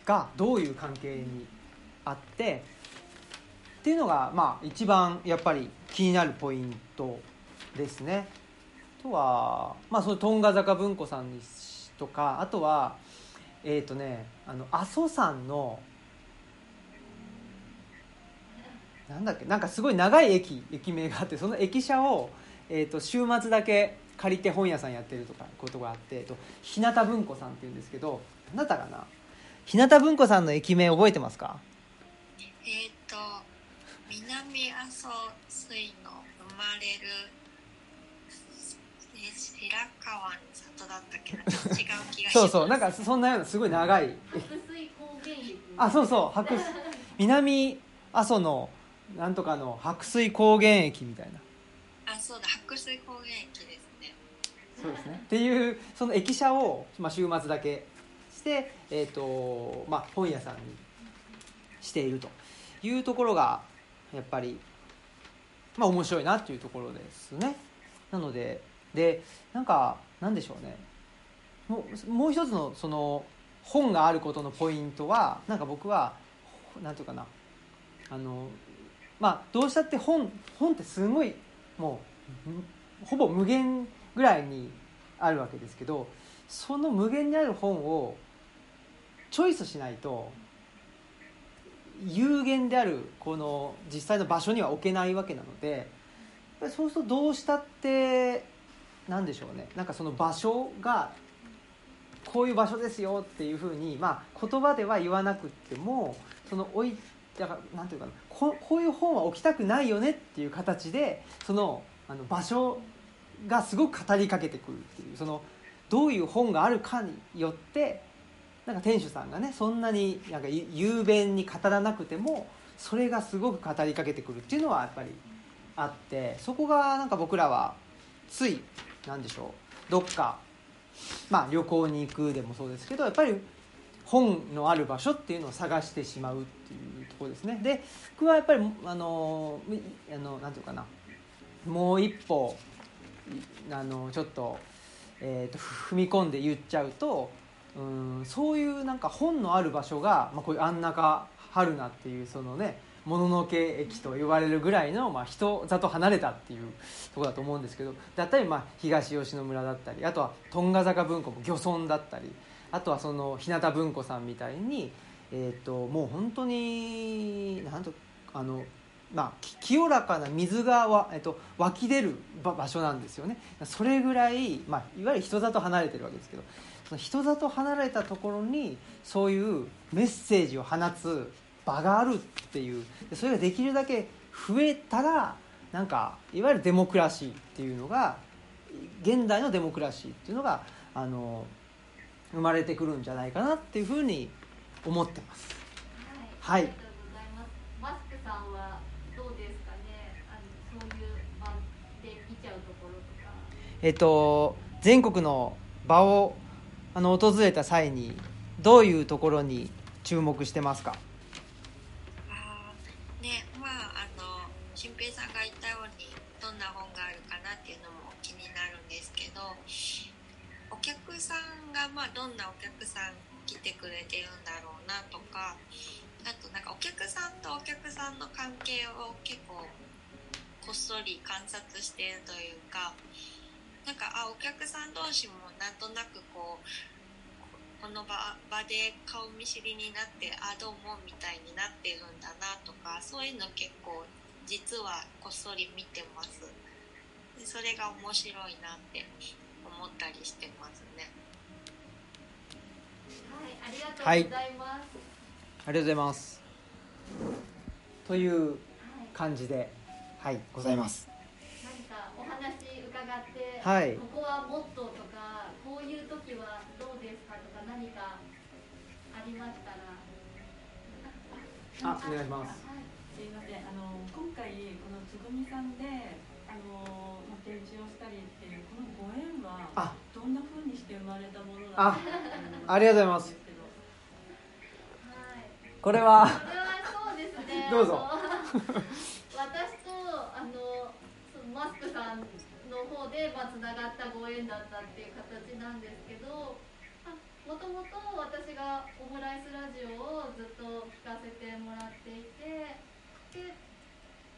がどういう関係にあってっていうのがまあ一番やっぱり気になるポイントですね。とはまあそのトンガ坂文庫さんとかあとはえっ、ー、とねあの阿蘇山のなんだっけなんかすごい長い駅駅名があってその駅舎を、えー、と週末だけ借りて本屋さんやってるとかことがあって、えっと、日向文庫さんっていうんですけど何だったかな？日向文庫さんの駅名覚えてますか？えっ、と南阿蘇水の生まれるえ白川の里だったっけな違う気がします。そうそうなんかそんなようなすごい長い。白水高原駅。あそうそう白水南阿蘇のなんとかの白水高原駅みたいな。あそうだ白水高原駅そうですね。っていうその駅舎を、まあ、週末だけして、えーとまあ、本屋さんにしているというところがやっぱり、まあ、面白いなっていうところですね。なのででなんかなんでしょうね。もうもう一つのその本があることのポイントはなんか僕はなんていうかな。あのまあどうしたって本本ってすごいもうほぼ無限ぐらいにあるわけですけどその無限にある本をチョイスしないと有限であるこの実際の場所には置けないわけなのでそうするとどうしたってなんでしょうね。なんかその場所がこういう場所ですよっていうふうに、まあ、言葉では言わなくてもその置いだからなんていうかなここういう本は置きたくないよねっていう形でそのあの場所がすごく語りかけてくるっていうそのどういう本があるかによってなんか店主さんがねそんなになんか雄弁に語らなくてもそれがすごく語りかけてくるっていうのはやっぱりあってそこがなんか僕らはついなんでしょうどっかまあ旅行に行くでもそうですけどやっぱり本のある場所っていうのを探してしまうっていうとこですね。で僕はやっぱりあのあのなんていうかな。もう一歩あのちょっと,、えー、と踏み込んで言っちゃうとうんそういうなんか本のある場所が、まあ、こういう安中春菜っていうそのねもののけ駅と呼ばれるぐらいの、まあ、人里離れたっていうところだと思うんですけどだったり、まあ、東吉野村だったりあとはトンガ坂文庫も漁村だったりあとはその日向文庫さんみたいに、えー、ともう本当になんとあのまあ、き清らかな水がわ、えっと、湧き出る場場所なんですよね。それぐらい、まあ、いわゆる人里離れてるわけですけどその人里離れたところにそういうメッセージを放つ場があるっていうでそれができるだけ増えたらなんかいわゆるデモクラシーっていうのが現代のデモクラシーっていうのがあの生まれてくるんじゃないかなっていうふうに思ってます。はいます。マスクさんはどうですかね。あのそういう場で見ちゃうところとか。えっと、全国の場をあの訪れた際にどういうところに注目してますか？あねまああの新平さんが言ったようにどんな本があるかなっていうのも気になるんですけどお客さんがまあどんなお客さん来てくれてるんだろうなとかあとなんかお客さんとお客さんの関係を結構こっそり観察してるというかなんかあお客さん同士もなんとなくこうこの場場で顔見知りになってあどうもみたいになってるんだなとかそういうの結構実はこっそり見てます。でそれが面白いなって思ったりしてますね。はい、ありがとうございます。ありがとうございます。という感じではいございますって、はい。ここはもっととか、こういう時はどうですかとか何かありましたら。あお願いします。はい。すいません。あの今回このつぐみさんであのまあ展示をしたりっていうこのご縁はあ。どんな風にして生まれたものなのかっていうありがとうございます。はい。これは。これはそうですね。どうぞあの私とあのそのマスクさんの方でまあつながったご縁だったっていう形なんですけど、もともと私がオムライスラジオをずっと聞かせてもらっていて、で、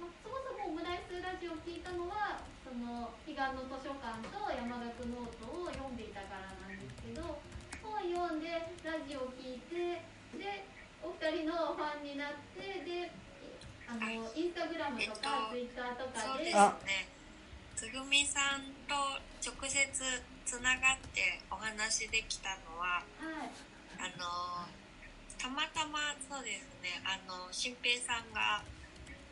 まあ、そもそもオムライスラジオを聞いたのはその彼岸の図書館と山學ノートを読んでいたからなんですけど、本読んでラジオを聞いてで。お二人のファンになってであのインスタグラムとかツイッターとかでつつぐみさんと直接つながってお話できたのははい。あのたまたまそうですねあの新平さんが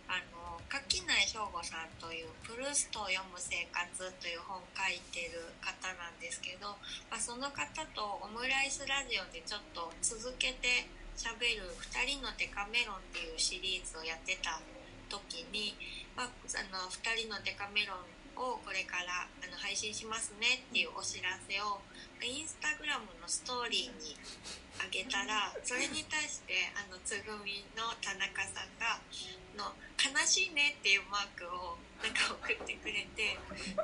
あの垣内翔吾さんという「プルーストを読む生活」という本を書いてる方なんですけど、まあ、その方とオムライスラジオでちょっと続けて喋る「2人のデカメロン」っていうシリーズをやってた時に、まあ、あの2人のデカメロンをこれからあの配信しますねっていうお知らせをインスタグラムのストーリーにあげたらそれに対してあのつぐみの田中さんがの「悲しいね」っていうマークをなんか送ってくれて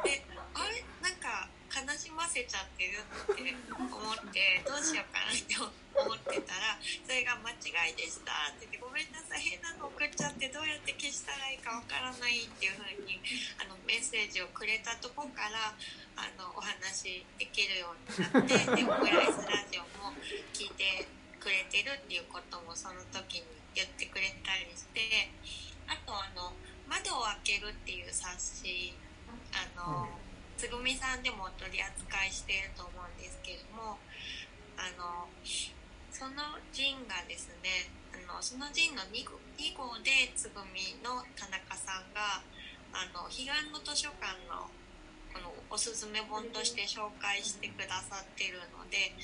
であれ？なんか悲しませちゃってるって思ってどうしようかなって思ってたらそれが間違いでした。って言って「ごめんなさい変なの送っちゃってどうやって消したらいいかわからない」っていう風にあのメッセージをくれたとこからあのお話できるようになってでオムライスラジオも聞いてくれてるっていうこともその時に言ってくれたりしてあとあの「窓を開ける」っていう冊子あの、つぐみさんでも取り扱いしていると思うんですけれどもあのその陣がですねあのその陣の 2, 2号でつぐみの田中さんがあの彼岸の図書館のこのおすすめ本として紹介してくださってるので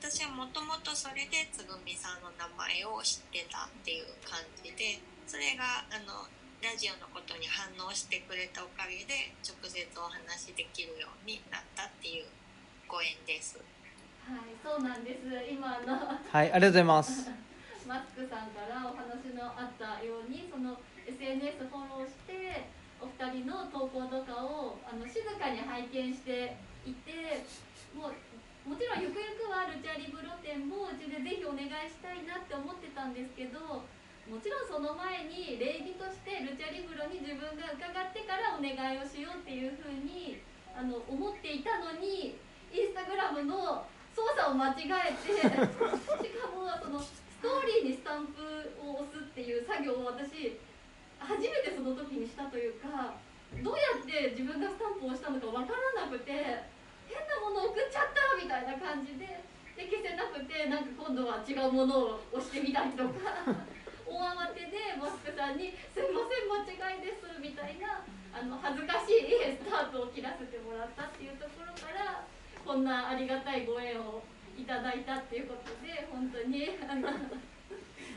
私はもともとそれでつぐみさんの名前を知ってたっていう感じでそれがあのラジオのことに反応してくれたおかげで直接お話できるようになったっていうご縁です。はいそうなんです今あのはいありがとうございます マスクさんからお話のあったようにその SNS フォローしてお二人の投稿とかをあの静かに拝見していてもうもちろんゆくゆくはルチャリブロ展もうちでぜひお願いしたいなって思ってたんですけどもちろんその前に礼儀としてルチャリブロに自分が伺ってからお願いをしようっていうふうにあの思っていたのにインスタグラムの操作を間違えて しかもそのストーリーにスタンプを押すっていう作業を私初めてその時にしたというかどうやって自分がスタンプを押したのかわからなくて変なもの送っちゃったみたいな感じでで消せなくてなんか今度は違うものを押してみたりとか。大慌てでマスクさんに「すいません間違いです」みたいなあの恥ずかしいスタートを切らせてもらったっていうところからこんなありがたいご縁をいただいたっていうことで本当にあの。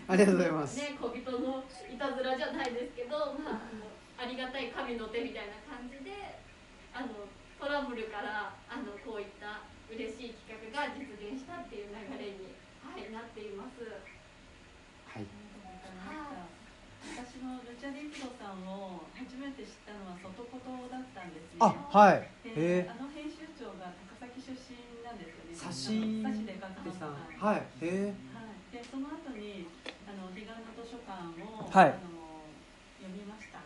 ありがとうございます、ね、小人のいたずらじゃないですけど、まあ、あのありがたい神の手みたいな感じであのトラブルからあのこういった嬉しい企画が実現したっていう流れに、はい、なっています。はい私もルチャリプロさんを初めて知ったのは外言だったんですね。あはい。へえ。であの編集長が高崎出身なんですよね。差しあの差しで書くでさんはい。はいへえ。はい、でその後にあの彼岸の図書館を、はい。あの読みました、は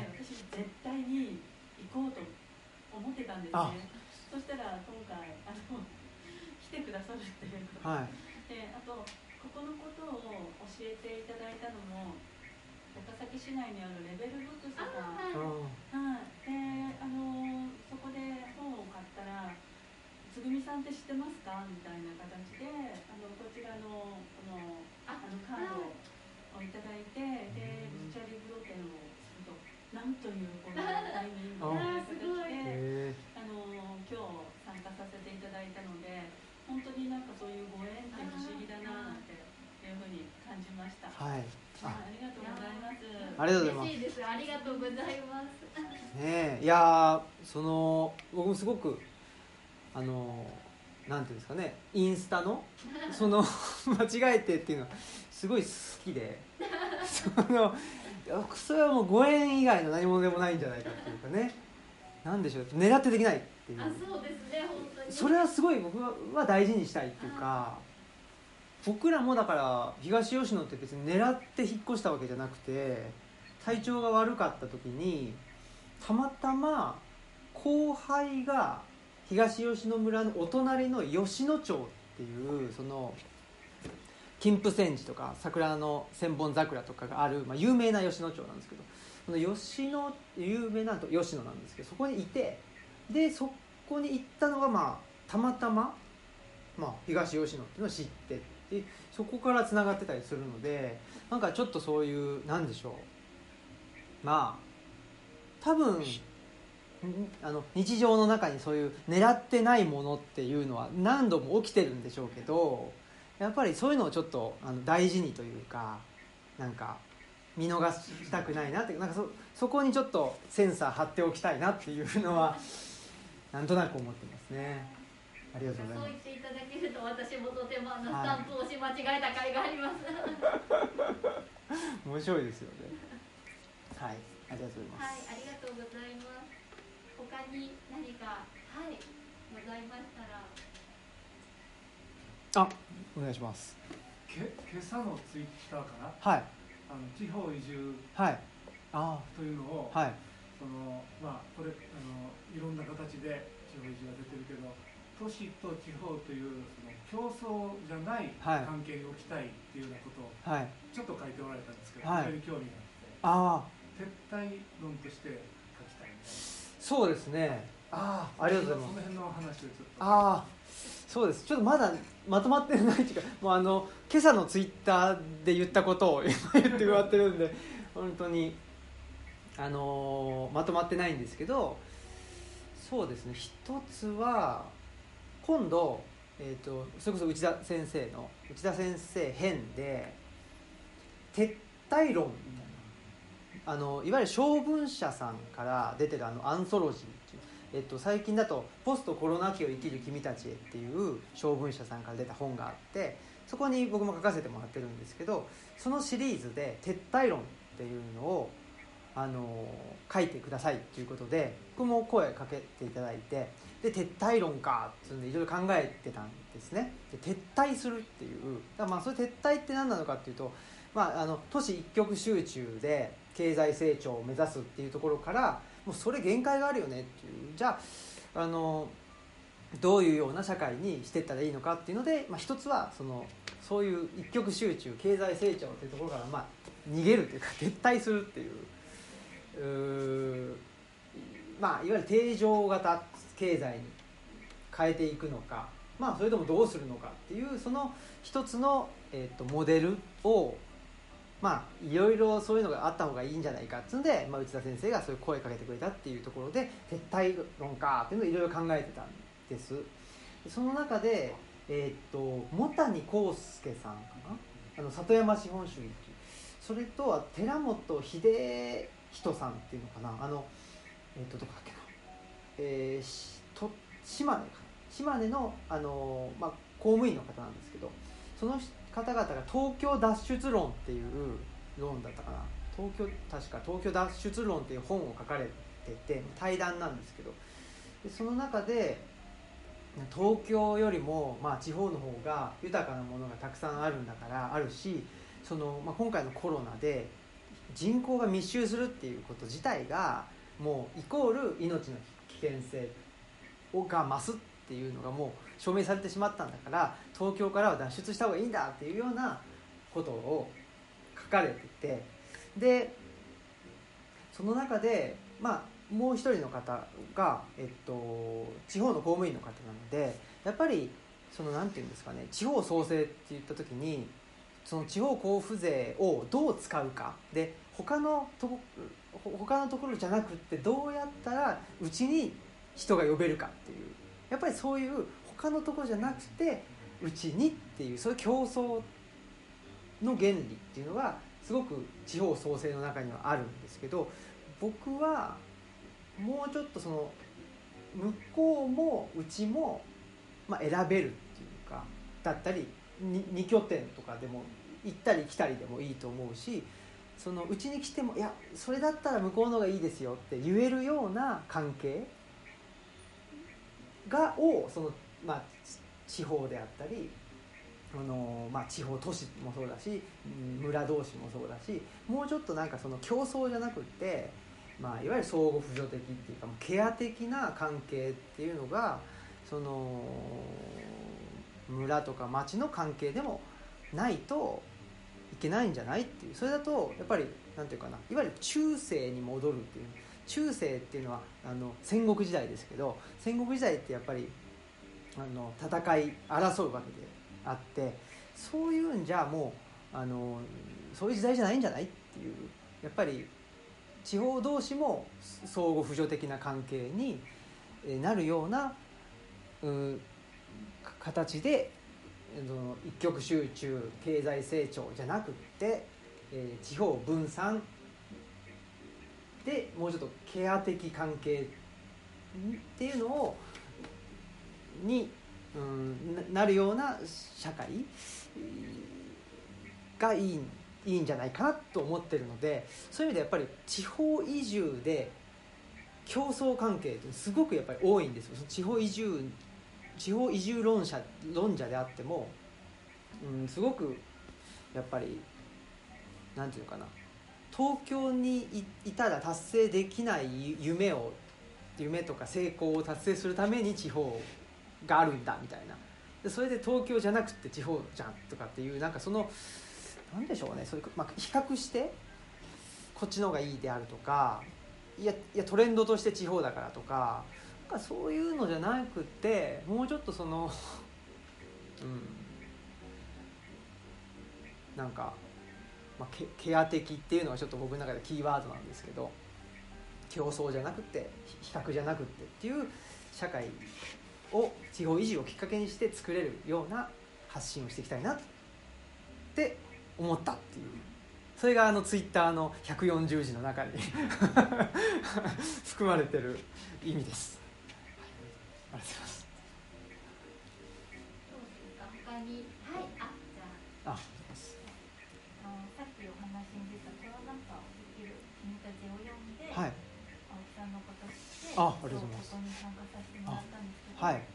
い。で私絶対に行こうと思ってたんですあ。ねそしたら今回あの来てくださるっていうことはい。であとここのことを教えていただいたのも高崎市内にあるレベルブックスさん。あはい、であのそこで本を買ったら「つぐみさんって知ってますか?」みたいな形であのこちらのこのあのカードをいただいてでルチャリブロ展をするとなんというこのタイミングであの今日参加させていただいたので本当になんかそういうご縁って不思議だななんていうふうに感じました。はいありがとうございます。ありがとうございます嬉しいです。ありがとうございます。ねえいやーその僕もすごくあのなんていうんですかねインスタのその 間違えてっていうのはすごい好きでそのそれはもうご縁以外の何者でもないんじゃないかっていうかねなんでしょう狙ってできないっていうあ、そうですね、本当に。それはすごい僕は大事にしたいっていうか僕らもだから東吉野って別に狙って引っ越したわけじゃなくて体調が悪かった時にたまたま後輩が東吉野村のお隣の吉野町っていうその金峰山寺とか桜の千本桜とかがある、まあ、有名な吉野町なんですけどこの吉野有名なと吉野なんですけどそこにいてでそこに行ったのがまあたまたま、まあ、東吉野っていうのを知ってでそこからつながってたりするのでなんかちょっとそういうなんでしょうまあ多分あの日常の中にそういう狙ってないものっていうのは何度も起きてるんでしょうけどやっぱりそういうのをちょっとあの大事にというかなんか見逃したくないなってなんかそそこにちょっとセンサー貼っておきたいなっていうのはなんとなく思ってますね。ありがとうございます。そう言っていただけると私もとてもあのスタンプを押し間違えた甲斐があります。面白いですよね。はい、ありがとうございます。はい、ありがとうございます。他に何かはいございましたら。あ、お願いします。け今朝のツイッターかな？はい。あの地方移住はい。あというのを、あ、はい。そのまあこれあのいろんな形で地方移住が出てるけど都市と地方というその競争じゃないはい関係に置きたいっていうようなことをはい。ちょっと書いておられたんですけど、はい非常に興味がああ、あって撤退論として書きたいそうですね。ああ、ありがとうございます。その辺の話をちょっとああ、そうです。ちょっとまだまとまってないっていうか、もうあの今朝のツイッターで言ったことを今言ってもらってるんで、本当にあのーまとまってないんですけど、そうですね。一つは今度えっ、とそれこそ内田先生の内田先生編で撤退論みたいな。あのいわゆる小文社さんから出てるあのアンソロジーっていうえっと、最近だと「ポストコロナ期を生きる君たちへ」っていう小文社さんから出た本があってそこに僕も書かせてもらってるんですけどそのシリーズで「撤退論」っていうのをあの書いてくださいっていうことで僕も声かけていただいてで撤退論かっていうんでいろいろ考えてたんですね。で撤退するっていう。だまあそれ撤退って何なのかっていうと、まあ、あの都市一極集中で経済成長を目指すっていうところからもうそれ限界があるよねっていう。じゃああのどういうような社会にしていったらいいのかっていうので、まあ、一つはそのそういう一極集中経済成長っていうところから、まあ、逃げるというか撤退するっていう。まあいわゆる定常型経済に変えていくのか、まあ、それともどうするのかっていうその一つの、えー、とモデルをまあいろいろそういうのがあった方がいいんじゃないかっつうんで、まあ、内田先生がそういう声かけてくれたっていうところで撤退論かっていうのをいろいろ考えてたんです。その中で、えー、と茂谷幸介さんかな？あの里山資本主義それとは寺本秀人さんっていうのかな？あのえっ、とどこだえーと島根か島根のあの、まあ、公務員の方なんですけどその方々が東京脱出論っていう論だったかな。東京確か東京脱出論っていう本を書かれてて対談なんですけどでその中で東京よりも、まあ、地方の方が豊かなものがたくさんあるんだからあるしその、まあ、今回のコロナで人口が密集するっていうこと自体がもうイコール命の危険性が増すっていうのがもう証明されてしまったんだから東京からは脱出した方がいいんだっていうようなことを書かれててでその中でまあもう一人の方が、えっと、地方の公務員の方なのでやっぱりそのなんていうんですかね地方創生って言った時にその地方交付税をどう使うかで他のとこ他のところじゃなくってどうやったらうちに人が呼べるかっていう。やっぱりそういう他のところじゃなくてうちにっていうそういう競争の原理っていうのがすごく地方創生の中にはあるんですけど僕はもうちょっとその向こうもうちも、まあ、選べるっていうかだったり2拠点とかでも行ったり来たりでもいいと思うしそのうちに来てもいやそれだったら向こうのがいいですよって言えるような関係がをその、まあ、地方であったりあの、まあ、地方都市もそうだし村同士もそうだしもうちょっとなんかその競争じゃなくって、まあ、いわゆる相互扶助的っていうかケア的な関係っていうのがその村とか町の関係でもないといけないんじゃないっていう。それだとやっぱりなんていうかないわゆる中世に戻るっていう中世っていうのはあの戦国時代ですけど戦国時代ってやっぱりあの戦い争うわけであってそういうんじゃもうあのそういう時代じゃないんじゃないっていうやっぱり地方同士も相互扶助的な関係になるようなう形でその一極集中経済成長じゃなくて、えー、地方分散でもうちょっとケア的関係っていうのをに、うん、なるような社会がいいいいんじゃないかなと思ってるのでそういう意味でやっぱり地方移住で競争関係ってすごくやっぱり多いんですよ。その地方移住地方移住論者論者であっても、うん、すごくやっぱりなんていうかな。東京にいたら達成できない夢を夢とか成功を達成するために地方があるんだみたいな。でそれで東京じゃなくて地方じゃんとかっていうなんかそのなんでしょうね。それ、まあ、比較してこっちの方がいいであるとかいやいやトレンドとして地方だからとかかそういうのじゃなくてもうちょっとその うんなんか、まあ、ケケア的っていうのはちょっと僕の中でキーワードなんですけど競争じゃなくて比較じゃなくてっていう社会を地方維持をきっかけにして作れるような発信をしていきたいなって思ったっていうそれがあのツイッターの140字の中に 含まれてる意味です。ありがとうございます。他にはいあじゃあ。あさっきお話に出たコロナ禍を生きる君たちを読んで、はい、青木さんのことしてあありがとうございます。ここに参加させてもらったんですけど、はい、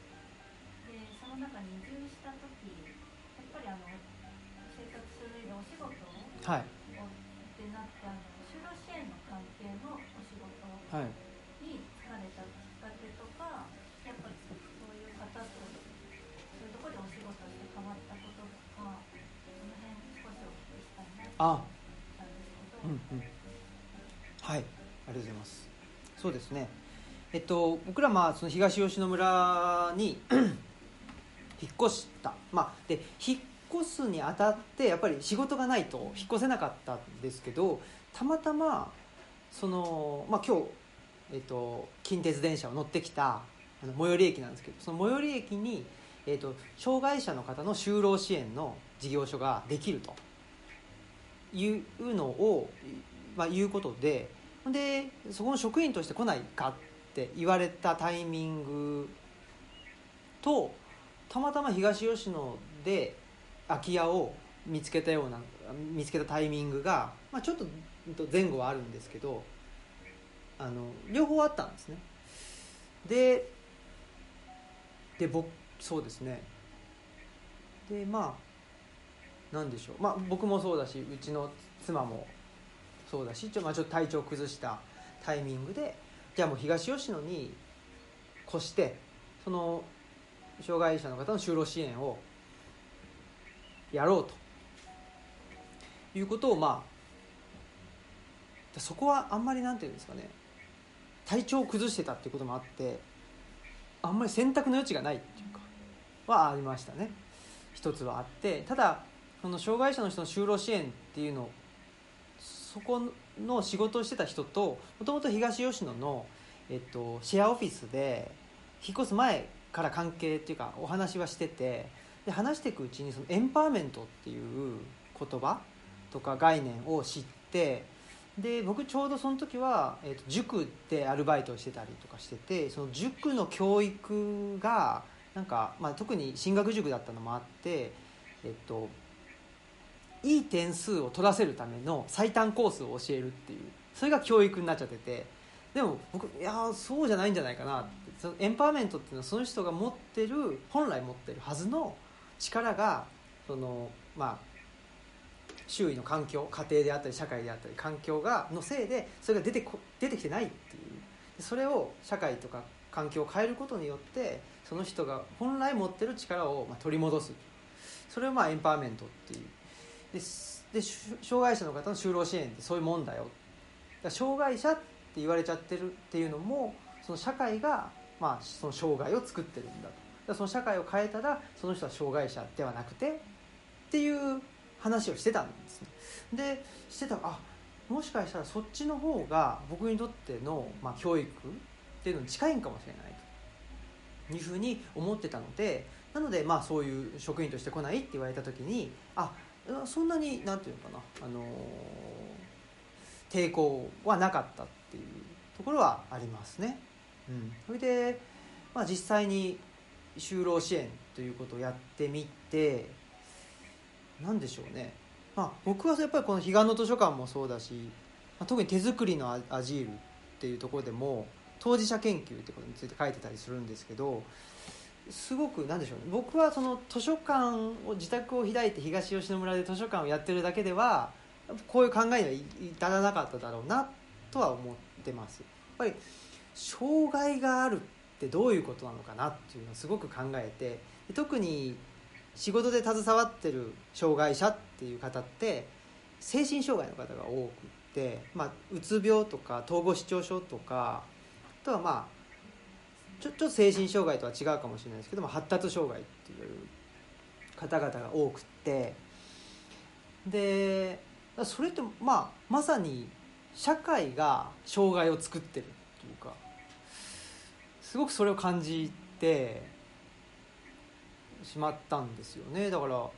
でその中に移住した時やっぱりあの生活する上でお仕事を、はい、ってなってあの就労支援の関係のお仕事はいに疲れたきっかけとか、やっぱりそういう方とそういうところでお仕事して変わったこととかその辺少しお聞きしたいなと思ったんですけど。うんうん、はい。ありがとうございます。そうですね。えっと、僕らまあその東吉野村に 引っ越した、まあ、で引っ越すにあたってやっぱり仕事がないと引っ越せなかったんですけどたまたまその、まあ、今日、えっと、近鉄電車を乗ってきたあの最寄り駅なんですけどその最寄り駅に、えっと、障害者の方の就労支援の事業所ができるというのを、まあ、いうことででそこの職員として来ないかって言われたタイミングとたまたま東吉野で空き家を見つけたような見つけたタイミングが、まあ、ちょっと前後はあるんですけどあの両方あったんですね。でで僕そうですね。でまあなんでしょう。まあ僕もそうだしうちの妻もそうだしちょ,、まあ、ちょっと体調崩したタイミングでじゃあもう東吉野に越してその障害者の方の就労支援をやろうと。いうことをまあそこはあんまりなんていうんですかね。体調を崩してたっていうこともあってあんまり選択の余地がないっていうかはありましたね。一つはあってただその障害者の人の就労支援っていうのそこの仕事をしてた人ともともと東吉野の、えっと、シェアオフィスで引っ越す前から関係っていうかお話はしててで話していくうちにそのエンパワーメントっていう言葉とか概念を知ってで僕ちょうどその時は、えー、と塾でアルバイトをしてたりとかしててその塾の教育がなんか、まあ、特に進学塾だったのもあって、えっと、いい点数を取らせるための最短コースを教えるっていうそれが教育になっちゃってて。でも僕いやそうじゃないんじゃないかなってそのエンパワーメントっていうのはその人が持ってる本来持ってるはずの力がそのまあ周囲の環境家庭であったり社会であったり環境がのせいでそれが出てこ出てきてないっていう。それを社会とか環境を変えることによってその人が本来持ってる力を取り戻すそれをまあエンパワーメントっていう。でで障害者の方の就労支援ってそういうもんだよだ障害者って言われちゃってるっていうのもその社会が、まあ、その障害を作ってるんだと。その社会を変えたらその人は障害者ではなくてっていう話をしてたんですね。でしてたあもしかしたらそっちの方が僕にとっての、まあ、教育っていうのに近いんかもしれないと。いうふうに思ってたのでなのでまあそういう職員として来ないって言われた時にあっそんなになんていうのかな、あの、抵抗はなかったっていうところはありますね。うん、それで、まあ、実際に就労支援ということをやってみて何でしょうね、まあ、僕はやっぱりこの彼岸の図書館もそうだし、まあ、特に手作りのアジールっていうところでも当事者研究ってことについて書いてたりするんですけどすごくなんでしょうね僕はその図書館を自宅を開いて東吉野村で図書館をやってるだけではこういう考えには至らなかっただろうなとは思ってます。やっぱり障害があるってどういうことなのかなっていうのをすごく考えて特に仕事で携わってる障害者っていう方って精神障害の方が多くて、まあ、うつ病とか統合失調症とかあとはまあちょっと精神障害とは違うかもしれないですけども発達障害っていう方々が多くて。でそれってまあまさに社会が障害を作ってるっていうかすごくそれを感じてしまったんですよね。だから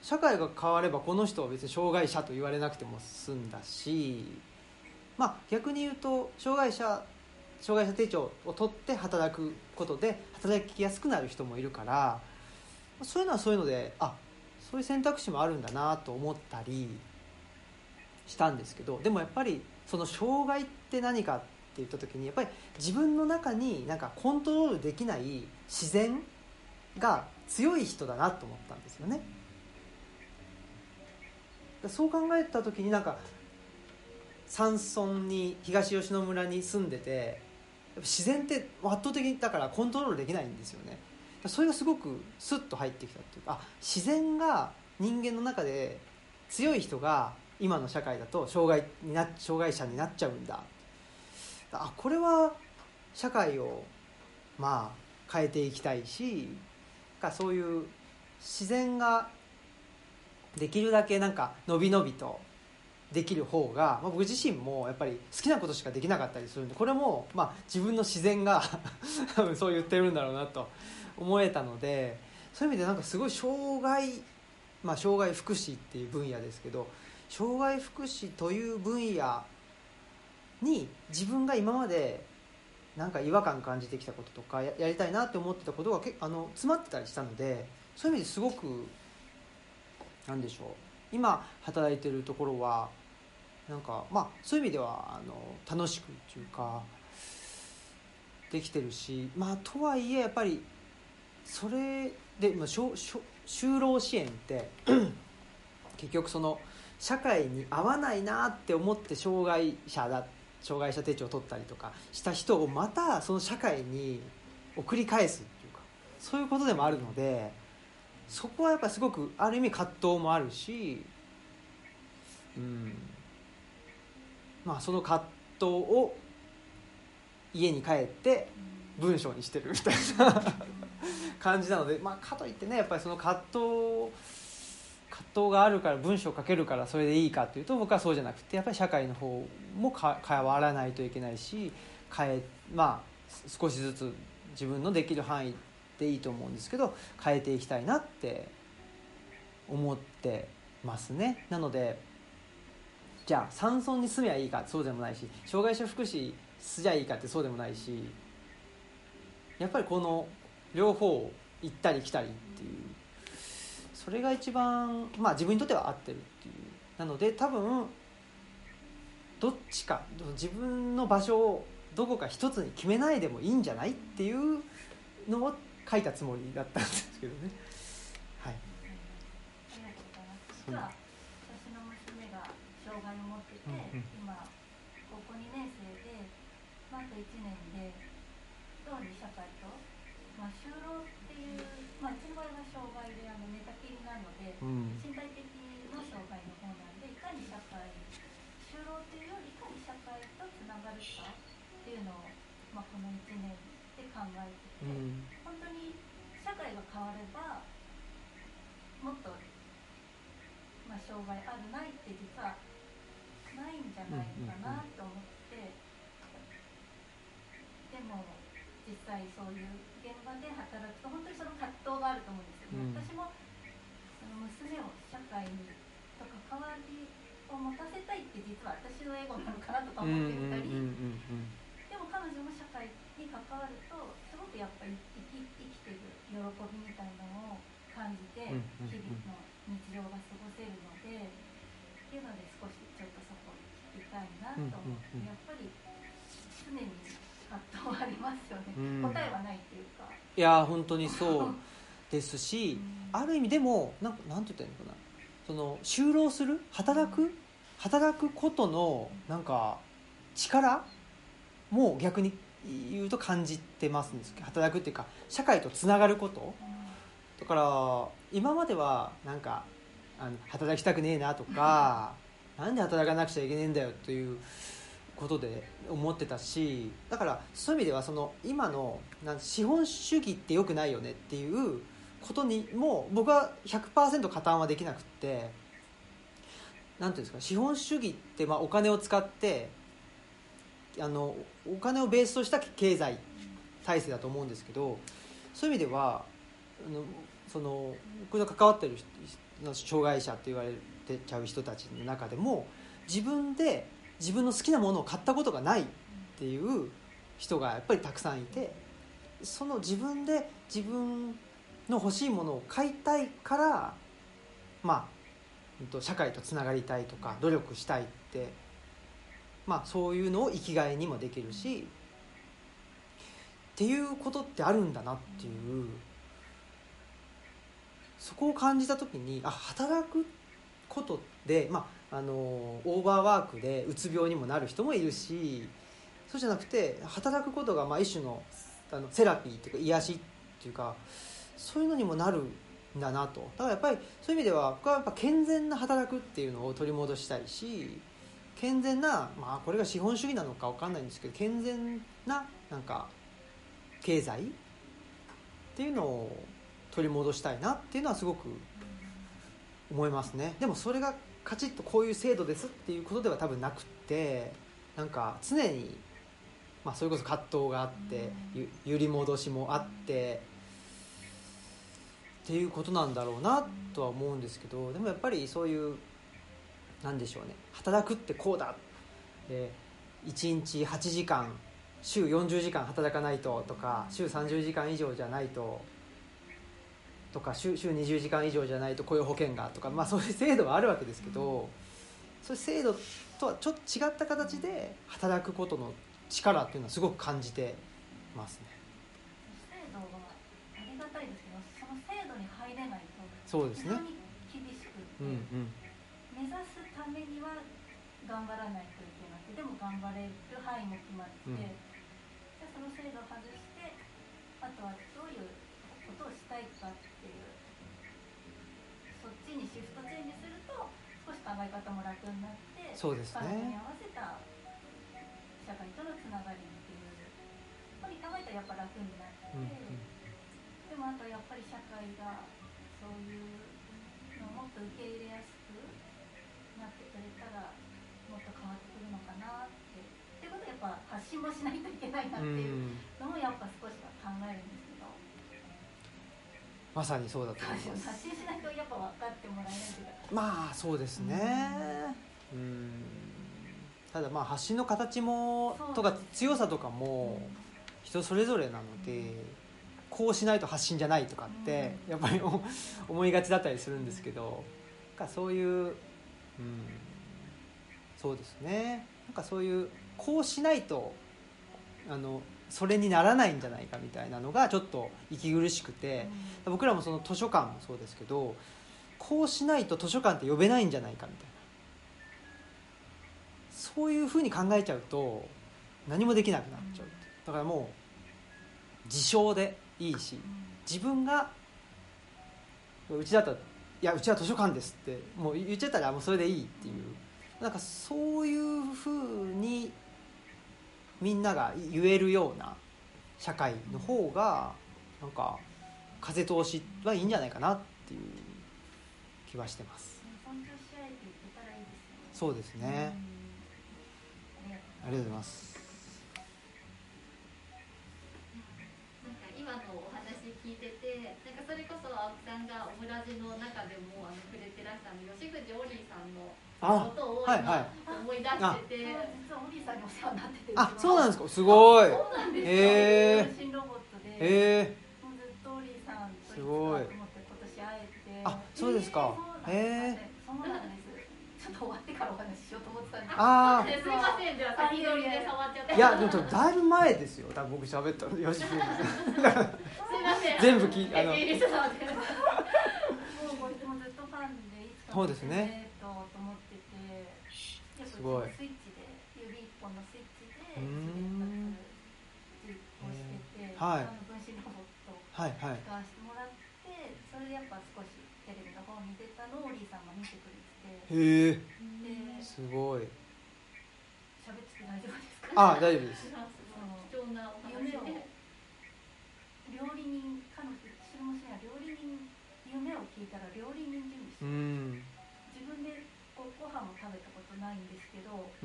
社会が変わればこの人は別に障害者と言われなくても済んだしまあ逆に言うと障害者障害者手帳を取って働くことで働きやすくなる人もいるからそういうのはそういうのであそういう選択肢もあるんだなと思ったりしたんですけどでもやっぱりその障害って何かって言った時にやっぱり自分の中になんかコントロールできない自然が強い人だなと思ったんですよね。そう考えた時になんか山村に東吉野村に住んでて自然って圧倒的だからコントロールできないんですよね。それがすごくスッと入ってきたっていうか自然が人間の中で強い人が今の社会だと障害にな障害者になっちゃうんだ。あこれは社会をまあ変えていきたいしかそういう自然ができるだけなんかのびのびとできる方が、まあ、僕自身もやっぱり好きなことしかできなかったりするんでこれも、まあ、自分の自然が 多分そう言ってるんだろうなと思えたのでそういう意味でなんかすごい障害、まあ、障害福祉っていう分野ですけど障害福祉という分野に自分が今までなんか違和感感じてきたこととかやりたいなって思ってたことがけあの詰まってたりしたのでそういう意味ですごくなんでしょう今働いてるところはなんかまあそういう意味ではあの楽しくっていうかできてるしまあとはいえやっぱりそれで、まあ、就就労支援って 結局その社会に合わないなって思って障害者だ障害者手帳を取ったりとかした人をまたその社会に送り返すっていうかそういうことでもあるのでそこはやっぱすごくある意味葛藤もあるし、うんまあ、その葛藤を家に帰って文章にしてるみたいな感じなので、まあ、かといってねやっぱりその葛藤葛藤があるから文章を書けるからそれでいいかというと僕はそうじゃなくてやっぱり社会の方も変わらないといけないし変え、まあ、少しずつ自分のできる範囲でいいと思うんですけど変えていきたいなって思ってますね。なのでじゃあ山村に住めばいいかそうでもないし障害者福祉すじゃいいかってそうでもないしやっぱりこの両方行ったり来たりっていうそれが一番まあ自分にとっては合ってるっていうなので多分どっちか自分の場所をどこか一つに決めないでもいいんじゃないっていうのを書いたつもりだったんですけどね。はい。うごて、今高校2年生で、まあ、あと1年でどうに社会と、まあ、就労っていう、まあ、一番のは障害であの寝たきりなので、うん、身体的の障害の方なんでいかに社会就労っていうよりいかに社会とつながるかっていうのを、まあ、この1年で考えてて、うん、本当に社会が変わればもっと、まあ、障害あるないゃないかなと思って、でも実際そういう現場で働くと本当にその葛藤があると思うんですよ、うん、私もその娘を社会にと関わりを持たせたいって実は私のエゴなのかなとか思ってみたり、でも彼女も社会に関わるとすごくやっぱり生き生きてる喜びみたいなのを感じて日々の日常が過ごせるので、っていうので少しちょっとそこ聞きたいなと思って、やっぱり常に葛藤はありますよね、答えはないっていうか。いや本当にそうですし、ある意味でもなんなんて言ったらいいのかな。その就労する働く働くことのなんか力も逆に言うと感じてますんです働くっていうか社会とつながること。だから今まではなんかあの働きたくねえなとか なんで働かなくちゃいけねえんだよということで思ってたしだからそういう意味ではその今のなん資本主義ってよくないよねっていうことにも僕は100%加担はできなくって何ていうんですか資本主義ってまあお金を使ってあのお金をベースとした経済体制だと思うんですけどそういう意味ではその僕の関わってる障害者って言われてちゃう人たちの中でも自分で自分の好きなものを買ったことがないっていう人がやっぱりたくさんいてその自分で自分の欲しいものを買いたいからまあ社会とつながりたいとか努力したいってまあそういうのを生きがいにもできるしっていうことってあるんだなっていうそこを感じた時にあ働くことで、まあ、あのオーバーワークでうつ病にもなる人もいるしそうじゃなくて働くことがまあ一種のあのセラピーっていうか癒しっていうかそういうのにもなるんだなと。だからやっぱりそういう意味では僕はやっぱ健全な働くっていうのを取り戻したいし健全な、まあ、これが資本主義なのか分かんないんですけど健全ななんか経済っていうのを取り戻したいなっていうのはすごく思いますね。でもそれがカチッとこういう制度ですっていうことでは多分なくってなんか常に、まあ、それこそ葛藤があって揺り戻しもあってっていうことなんだろうなとは思うんですけどでもやっぱりそういうなんでしょうね。働くってこうだ、えー、1日8時間週40時間働かないととか週30時間以上じゃないととか週週20時間以上じゃないと雇用保険がとか、まあ、そういう制度はあるわけですけど、そういう制度とはちょっと違った形で働くことの力っていうのはすごく感じてますね。そうですね。厳しくて、うんうん、目指すためには頑張らないといけなくてでも頑張れる範囲も決まって、うん、じゃその制度を外してあとはどういうことをしたいかっていうそっちにシフトチェンジすると少し考え方も楽になってそうですね。に合わせた社会とのつながりっていうここに考えたらやっぱ楽になって、うんうん、でもあとやっぱり社会がそういうのをもっと受け入れやすくなってくれたらもっと変わってくるのかなって。ってことはやっぱ発信もしないといけないなっていうのもやっぱ少しは考えるんで。まさにそうだと思います。発信しないとやっぱ分かってもらえないというか。まあそうですね。うん。ただまあ発信の形もとか強さとかも人それぞれなので、こうしないと発信じゃないとかってやっぱり思いがちだったりするんですけどなんかそういう、うん、そうですね。なんかそういうこうしないとあのそれにならないんじゃないかみたいなのがちょっと息苦しくて、僕らもその図書館もそうですけどこうしないと図書館って呼べないんじゃないかみたいな。そういうふうに考えちゃうと何もできなくなっちゃうだからもう自称でいいし自分がうちだったら「いやうちは図書館です」ってもう言っちゃったらもうそれでいいっていう。なんかそういうふうにみんなが言えるような社会の方がなんか風通しはいいんじゃないかなっていう気はしてます。そうですね。ありがとうございます。なんか今のお話聞いててなんかそれこそ青木さんがオムラジの中でもあの触れてらしたの吉藤オリーさんのことを今思い出してて、実はオリーさんにお世話になってて。あそうなんですか？すごい。そうなんですえ新ロボットで、えもうずっとオリーさんとすごいと思って今年会えて。あそうですか。へえそうなんです。ちょっと終わってからお話ししようと思ってたんですああすいません。じゃあ先取りで触っちゃっていやでもだいぶ前ですよ。多分僕喋ったの吉藤さんすいません。全部聞いて もうこいつもずっとファンでいつかそうですねとと思っすごい。スイッチで指一本のスイッチでうーん。自立をしてて、はい。あの分身ロボットはいはい使わせてもらってそれでやっぱ少しテレビの方に出たのをオリーさんが見てくれてへえですごい。喋ってて大丈夫ですか？あ大丈夫です。貴重なお話夢をで料理人彼女知る娘は料理人夢を聞いたら料理人準備してう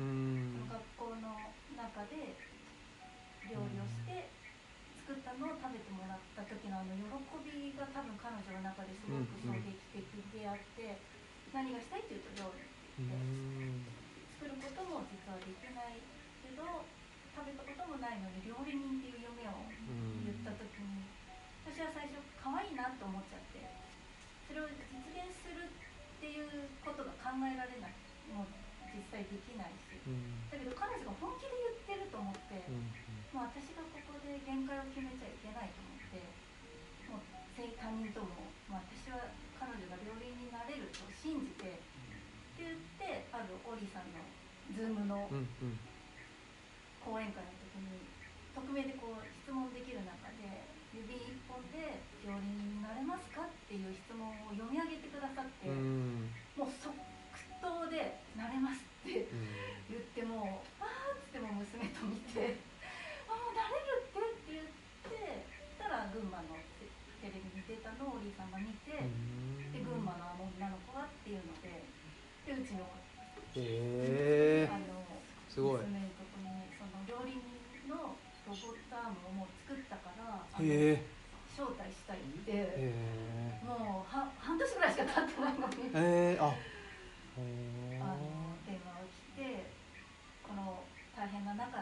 学校の中で料理をして作ったのを食べてもらった時のあの喜びが多分彼女の中ですごく衝撃的であって、何がしたいっていうと料理うん。作ることも実はできないけど食べたこともないのに料理人っていう夢を言った時に私は最初可愛いなと思っちゃってそれを実現するっていうことが考えられないもう実際できないしだけど彼女が本気で言ってると思って、うんもう私がここで限界を決めちゃいけないと思ってもう他人とも、まあ、私は彼女が料理人になれると信じてって言ってあるオリさんの Zoom の講演会の時に匿名でこう質問できる中で指一本で料理人になれますかっていう質問を読み上げてくださって、うんもう即答で「なれます」って言ってもう「あー」っつっても娘と見て「あもうなれるって」って言ってそしたら群馬のテテレビに出たのをオリーさんが見て、で群馬のあの女の子はっていうのででうちのへえあのすごい娘のとこにその料理人のロボットアームをもう作ったからあのへえ招待したいって、へもうは半年ぐらいしか経ってないのに、えへえあへあの電話が来てこの大変な中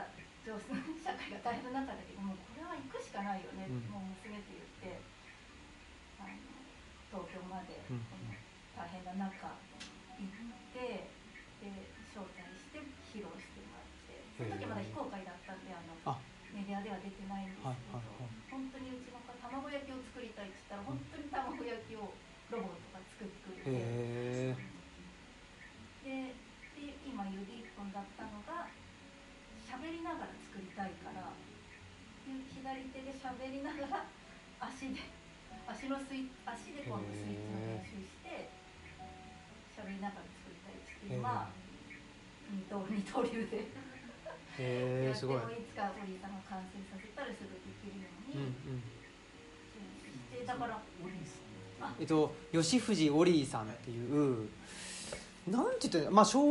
上手社会が大変な中だけどもうこれは行くしかないよね、うんもう娘って言ってあの東京までうんこの大変な中行ってで招待して披露してもらってその時まだ非公開だったんであのあ。メディアでは出てないんですけど、はいはいはい。本当にうちの子は卵焼きを作りたいって言ったら本当に卵焼きをロボットが作ってくれて。でで今指一本だったのが喋りながら作りたいからで左手で喋りながら足で足のスイ足で二刀流で。やってへえすごい。もいつかオリーさんが完成させたらすぐできるよううんうにんしてだからえっと吉藤オリーさんっていうなんて言ったまあ障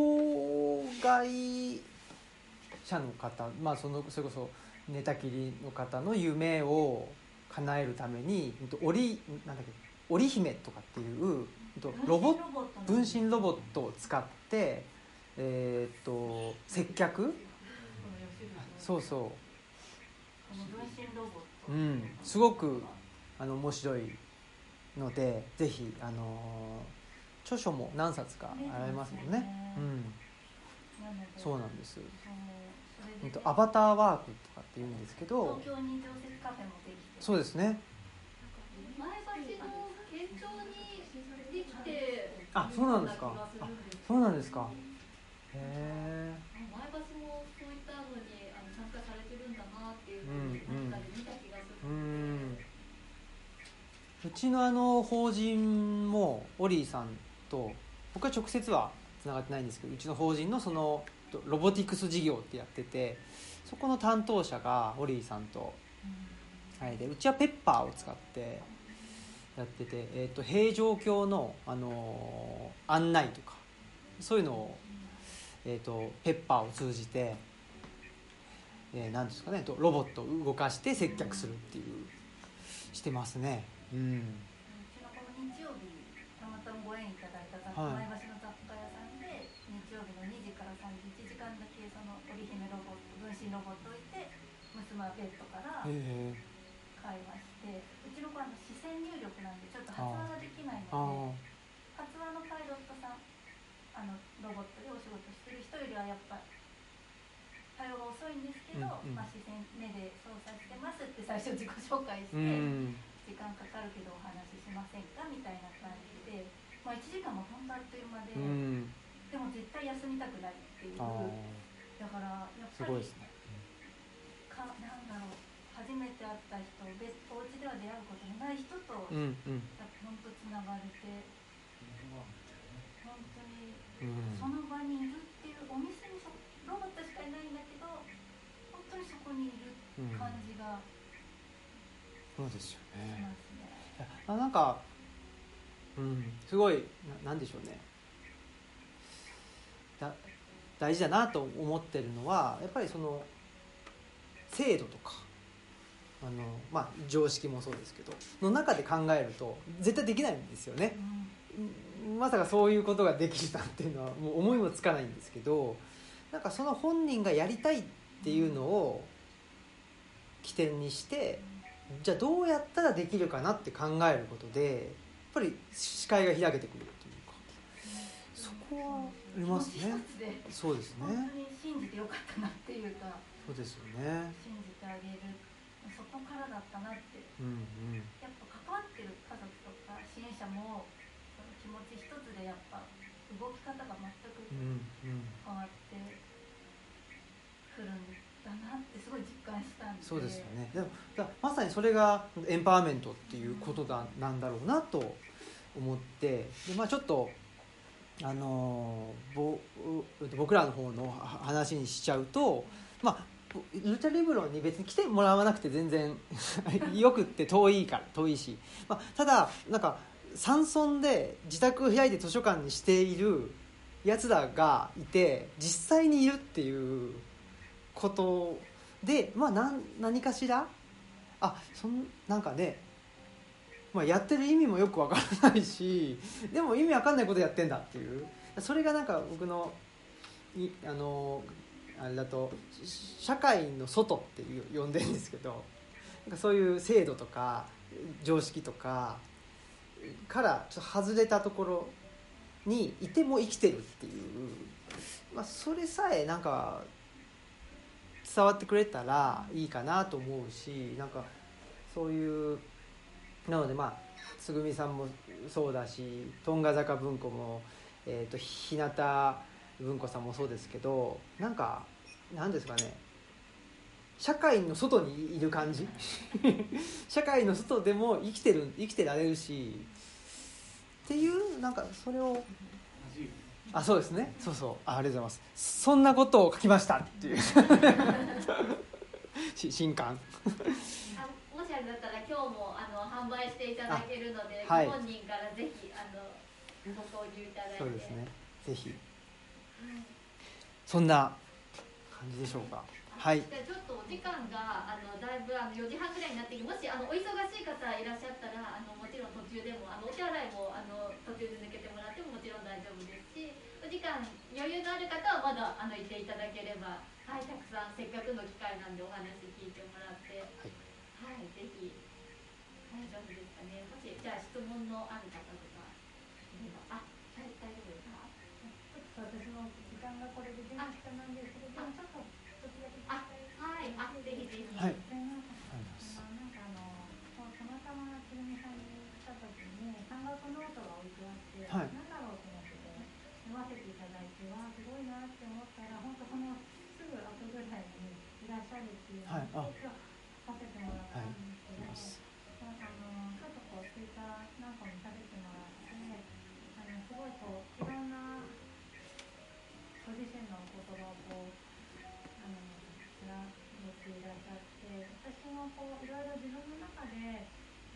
害者の方まあそのそれこそ寝たきりの方の夢を叶えるためにえっと織なんだっけ織姫とかっていうえっとロボ分身ロボットを使ってえーっと接客？そうそう。うん。すごくあの面白いのでぜひあの著書も何冊かあられますもんね。ね。うん。そうなんです、えっと、アバターワークとかって言うんですけど東京に常設カフェもできて。そうですね。前橋の県庁にできてあそうなんですか。あそうなんですかへえ前橋もそういったのにあの参加されてるんだなっていうふうに何かで見た気がする、うんうちのあの法人もオリーさんと僕は直接はつながってないんですけどうちの法人のそのロボティクス事業ってやっててそこの担当者がオリーさんと。はい、でうちはペッパーを使ってやってて、えーと、平城京の、あのー、案内とかそういうのを、えーと、ペッパーを通じて、えー、なんですかねロボットを動かして接客するっていうしてますね。うん、うちのこの日曜日たまたまご縁いただいた前橋の雑貨屋さんで日曜日の2時から3時1時間だけその織姫ロボット分身ロボットを置いて娘はベッドから会話してうちの子は視線入力なんでちょっと発話ができないので発話のパイロットさんあのロボットでお仕事してる人よりはやっぱ対応が遅いんですけど、うんうん、まあ、視線目で操作してますって最初自己紹介して、時間かかるけどお話ししませんかみたいな感じで、まあ、1時間も本当あっという間で、でも絶対休みたくないっていう。だからやっぱり、ね、かなんだろう初めて会った人別お家では出会うことのない人と、うんうん、本当つながれて本当にその場にいるってお店にそロボットしかいないんだけど本当にそこにいる感じが、うん、そうですよね。ね。あなんかうんすごいななんでしょうね。だ大事だなと思ってるのはやっぱりその制度とかあの、まあ、常識もそうですけどの中で考えると絶対できないんですよね、うん、まさかそういうことができるなんていうのはもう思いもつかないんですけどなんかその本人がやりたいっていうのを起点にしてじゃあどうやったらできるかなって考えることでやっぱり視界が開けてくるというか。そこはありますね。そうですね。本当に信じてよかったなっていうかそうですよね。信じてあげるそこからだったなって、うんうん、やっぱ関わってる家族とか支援者もその気持ち一つでやっぱ動き方が全く変わってくるんだなってすごい実感したんで。そうですよね。でもだまさにそれがエンパワーメントっていうことだ、うん、なんだろうなと思って。で、まあ、ちょっとあのぼ僕らの方の話にしちゃうと、まあルチャリブロに別に来てもらわなくて全然 よくって遠いから遠いし、まあ、ただなんか山村で自宅を開いて図書館にしているやつらがいて実際にいるっていうことで、まあ、何何かしら？あそんなんかね、まあ、やってる意味もよくわからないしでも意味わかんないことやってんだっていう。それがなんか僕のいあのあれだと社会の外って呼んでるんですけどなんかそういう制度とか常識とかからちょっと外れたところにいても生きてるっていう、まあ、それさえなんか伝わってくれたらいいかなと思うしなんかそういうなのでまあつぐみさんもそうだしトンガ坂文庫も、えーと、日向文子さんもそうですけどなんかなんですかね社会の外にいる感じ？社会の外でも生きてる生きてられるし。っていうなんかそれをあそうですね。そうそう。あありがとうございます。そんなことを書きました。っていう。新刊。もしあれだったら今日もあの販売していただけるので、はい、本人からぜひあのご購入いただいて。そうですね。ぜひ。そんな感じでしょうか。はい。じゃちょっとお時間があのだいぶあの4時半ぐらいになってもしあのお忙しい方いらっしゃったらあのもちろん途中でもあのお手洗いもあの途中で抜けてもらってももちろん大丈夫ですし、お時間余裕のある方はまだあのいていただければ、はいたくさんせっかくの機会なんでお話聞いてもらって、はい、はい、ぜひ大丈夫ですかね。もしじゃあ質問のある方はい、あ。させてもらったんです。けど、はい、なんかあのちょっとこう追加なんかも食べてもらってあのすごいこういろんなご自身の言葉をこうあのつなていらっしゃって私もこういろいろ自分の中で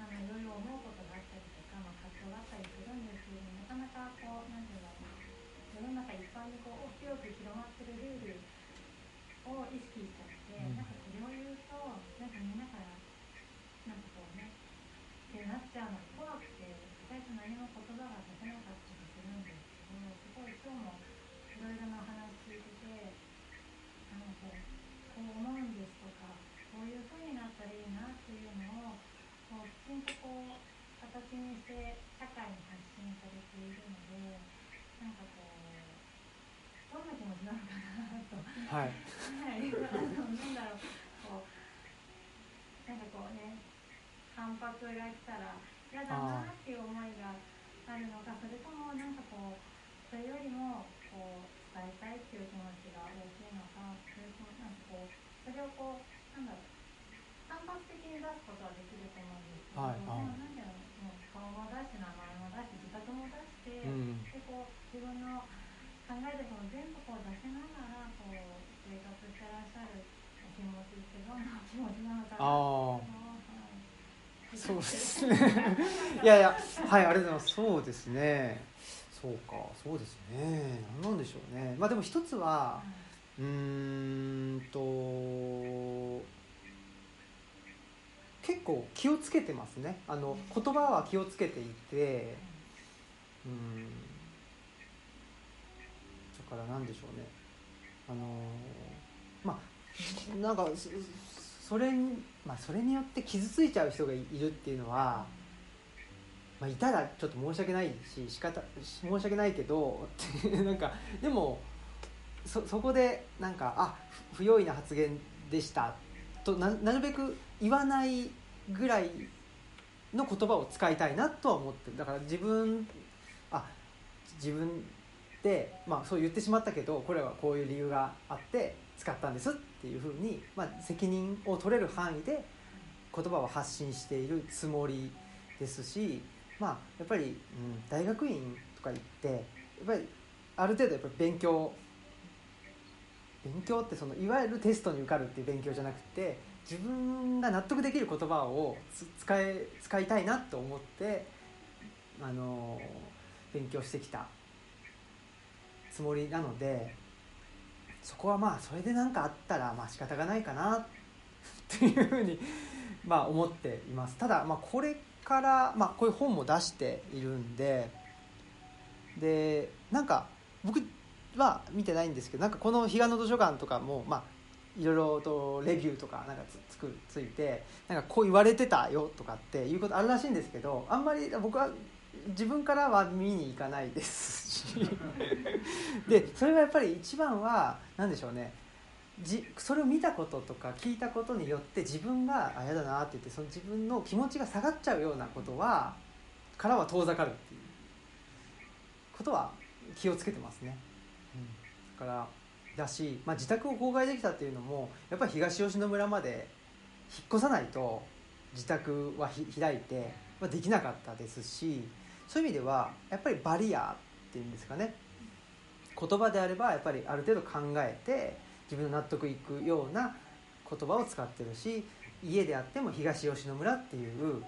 あのいろいろ思うことがあったりとか、まあ、葛藤があったりするんですけどなかなかこう何て言うんだろう世の中一般にこう広く広まってるルールを意識したなんかみんなからなんかこうねってなっちゃうの怖くて最初何も言葉が出せなかったりするんですけどすごい今日もいろいろな話聞いててあのこうこう思うんですとかこういう風になったらいいなっていうのをこうきちんとこう形にして社会に発信されているのでなんかこうどんな気持ちなのかなと。はい、はい、あのなんだろうこうなんかこうね反発が来たら嫌だなっていう思いがあるのかそれともなんかこうそれよりもこう伝えたいっていう気持ちが大きいのかそれともなんかこうそれをこうなんだろう反発的に出すことはできると思うんですけど、はいはい、なんだろうもう顔も出して名前も出して自覚も出して、うん、でこう自分の考えることを全部こう出しながらこう生活してらっしゃるお気持ちってどんな気持ちなのかなとそうですね。いやいやはいありがとうございます。そうですね。そうかそうですね。何なんでしょうね。まあでも一つはうんと結構気をつけてますね。あの言葉は気をつけていてうん。だから何でしょうね。あのまあなんかそれに、まあ、それによって傷ついちゃう人がいるっていうのは、まあ、いたらちょっと申し訳ないし仕方申し訳ないけどなんかでもそそこでなんかあ不用意な発言でしたとななるべく言わないぐらいの言葉を使いたいなとは思ってだから自分あ自分で、まあ、そう言ってしまったけどこれはこういう理由があって使ったんですっていうふうに、まあ、責任を取れる範囲で言葉を発信しているつもりですし、まあ、やっぱり、うん、大学院とか行ってやっぱりある程度やっぱり勉強勉強ってそのいわゆるテストに受かるっていう勉強じゃなくて自分が納得できる言葉を使え使いたいなと思ってあの勉強してきたつもりなのでそこはまあそれで何かあったらまあ仕方がないかな。っていうふうにまあ思っています。ただまあこれからまあこういう本も出しているんででなんか僕は見てないんですけどなんかこの彼岸の図書館とかもまあいろいろとレビューとかなんかつくついてなんかこう言われてたよとかっていうことあるらしいんですけどあんまり僕は自分からは見に行かないですし。でそれがやっぱり一番は何でしょうね。じそれを見たこととか聞いたことによって自分があ嫌だなって言ってその自分の気持ちが下がっちゃうようなことはからは遠ざかるっていうことは気をつけてますね。うん、だからだし、まあ、自宅を公開できたっていうのもやっぱり東吉野村まで引っ越さないと自宅は開いて、まあ、できなかったですしそういう意味ではやっぱりバリアっていうんですかね。言葉であればやっぱりある程度考えて自分の納得いくような言葉を使ってるし家であっても東吉野村っていう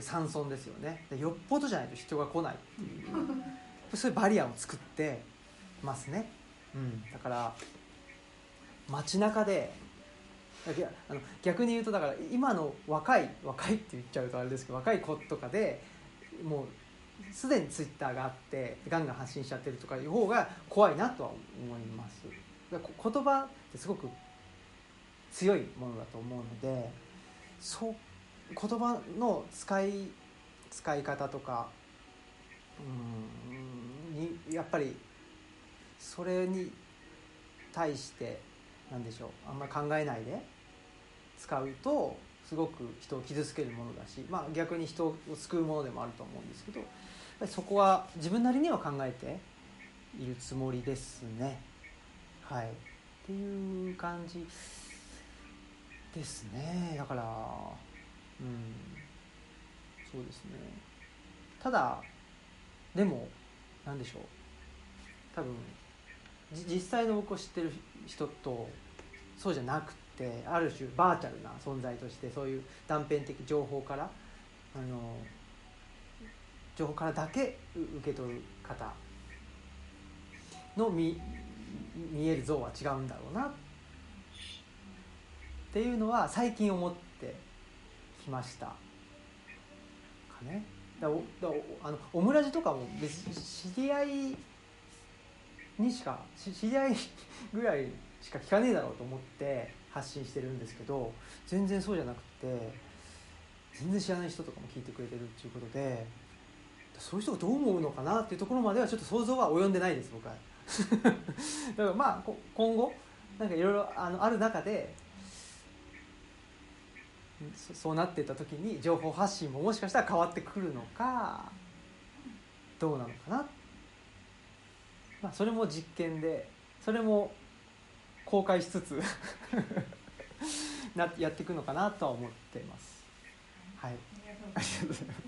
山村ですよね。よっぽどじゃないと人が来ないっていうそういうバリアを作ってますね、うん、だから街中であの逆に言うとだから今の若い若いって言っちゃうとあれですけど若い子とかでもうすでにツイッターがあってガンガン発信しちゃってるとかいう方が怖いなとは思います。言葉ってすごく強いものだと思うのでそう言葉の使い使い方とかうんにやっぱりそれに対して何でしょうあんまり考えないで使うとすごく人を傷つけるものだし、まあ、逆に人を救うものでもあると思うんですけどそこは自分なりには考えているつもりですね。はい、っていう感じですね。だからうん。そうですね。ただでも何でしょう。多分実際の僕を知ってる人とそうじゃなくてある種バーチャルな存在としてそういう断片的情報からあの情報からだけ受け取る方の見見える像は違うんだろうなっていうのは最近思ってきましたかね。だだあのオムラジとかも別に知り合いにしか知り合いぐらいしか聞かねえだろうと思って発信してるんですけど全然そうじゃなくて全然知らない人とかも聞いてくれてるっていうことでそういう人がどう思うのかなっていうところまではちょっと想像は及んでないです僕は だからまあ今後なんかいろいろあのある中でそうなっていった時に情報発信ももしかしたら変わってくるのかどうなのかな、まあ、それも実験でそれも公開しつつ なやっていくのかなとは思っています。はい、ありがとうございます。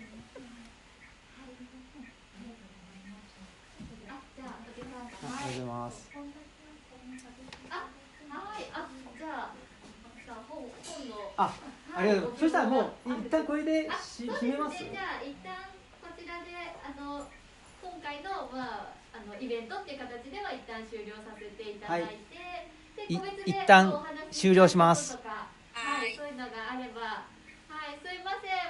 ありがとうございます。あ、はい、あ、じゃあ、さあ、本、本の。あ、ありがとう。そしたら、もう、一旦これで、し、決めます？じゃあ、一旦、こちらで、あの。今回の、まあ、あの、イベントっていう形では、一旦終了させていただいて。はい、一旦終了します。はい、そういうのがあれば。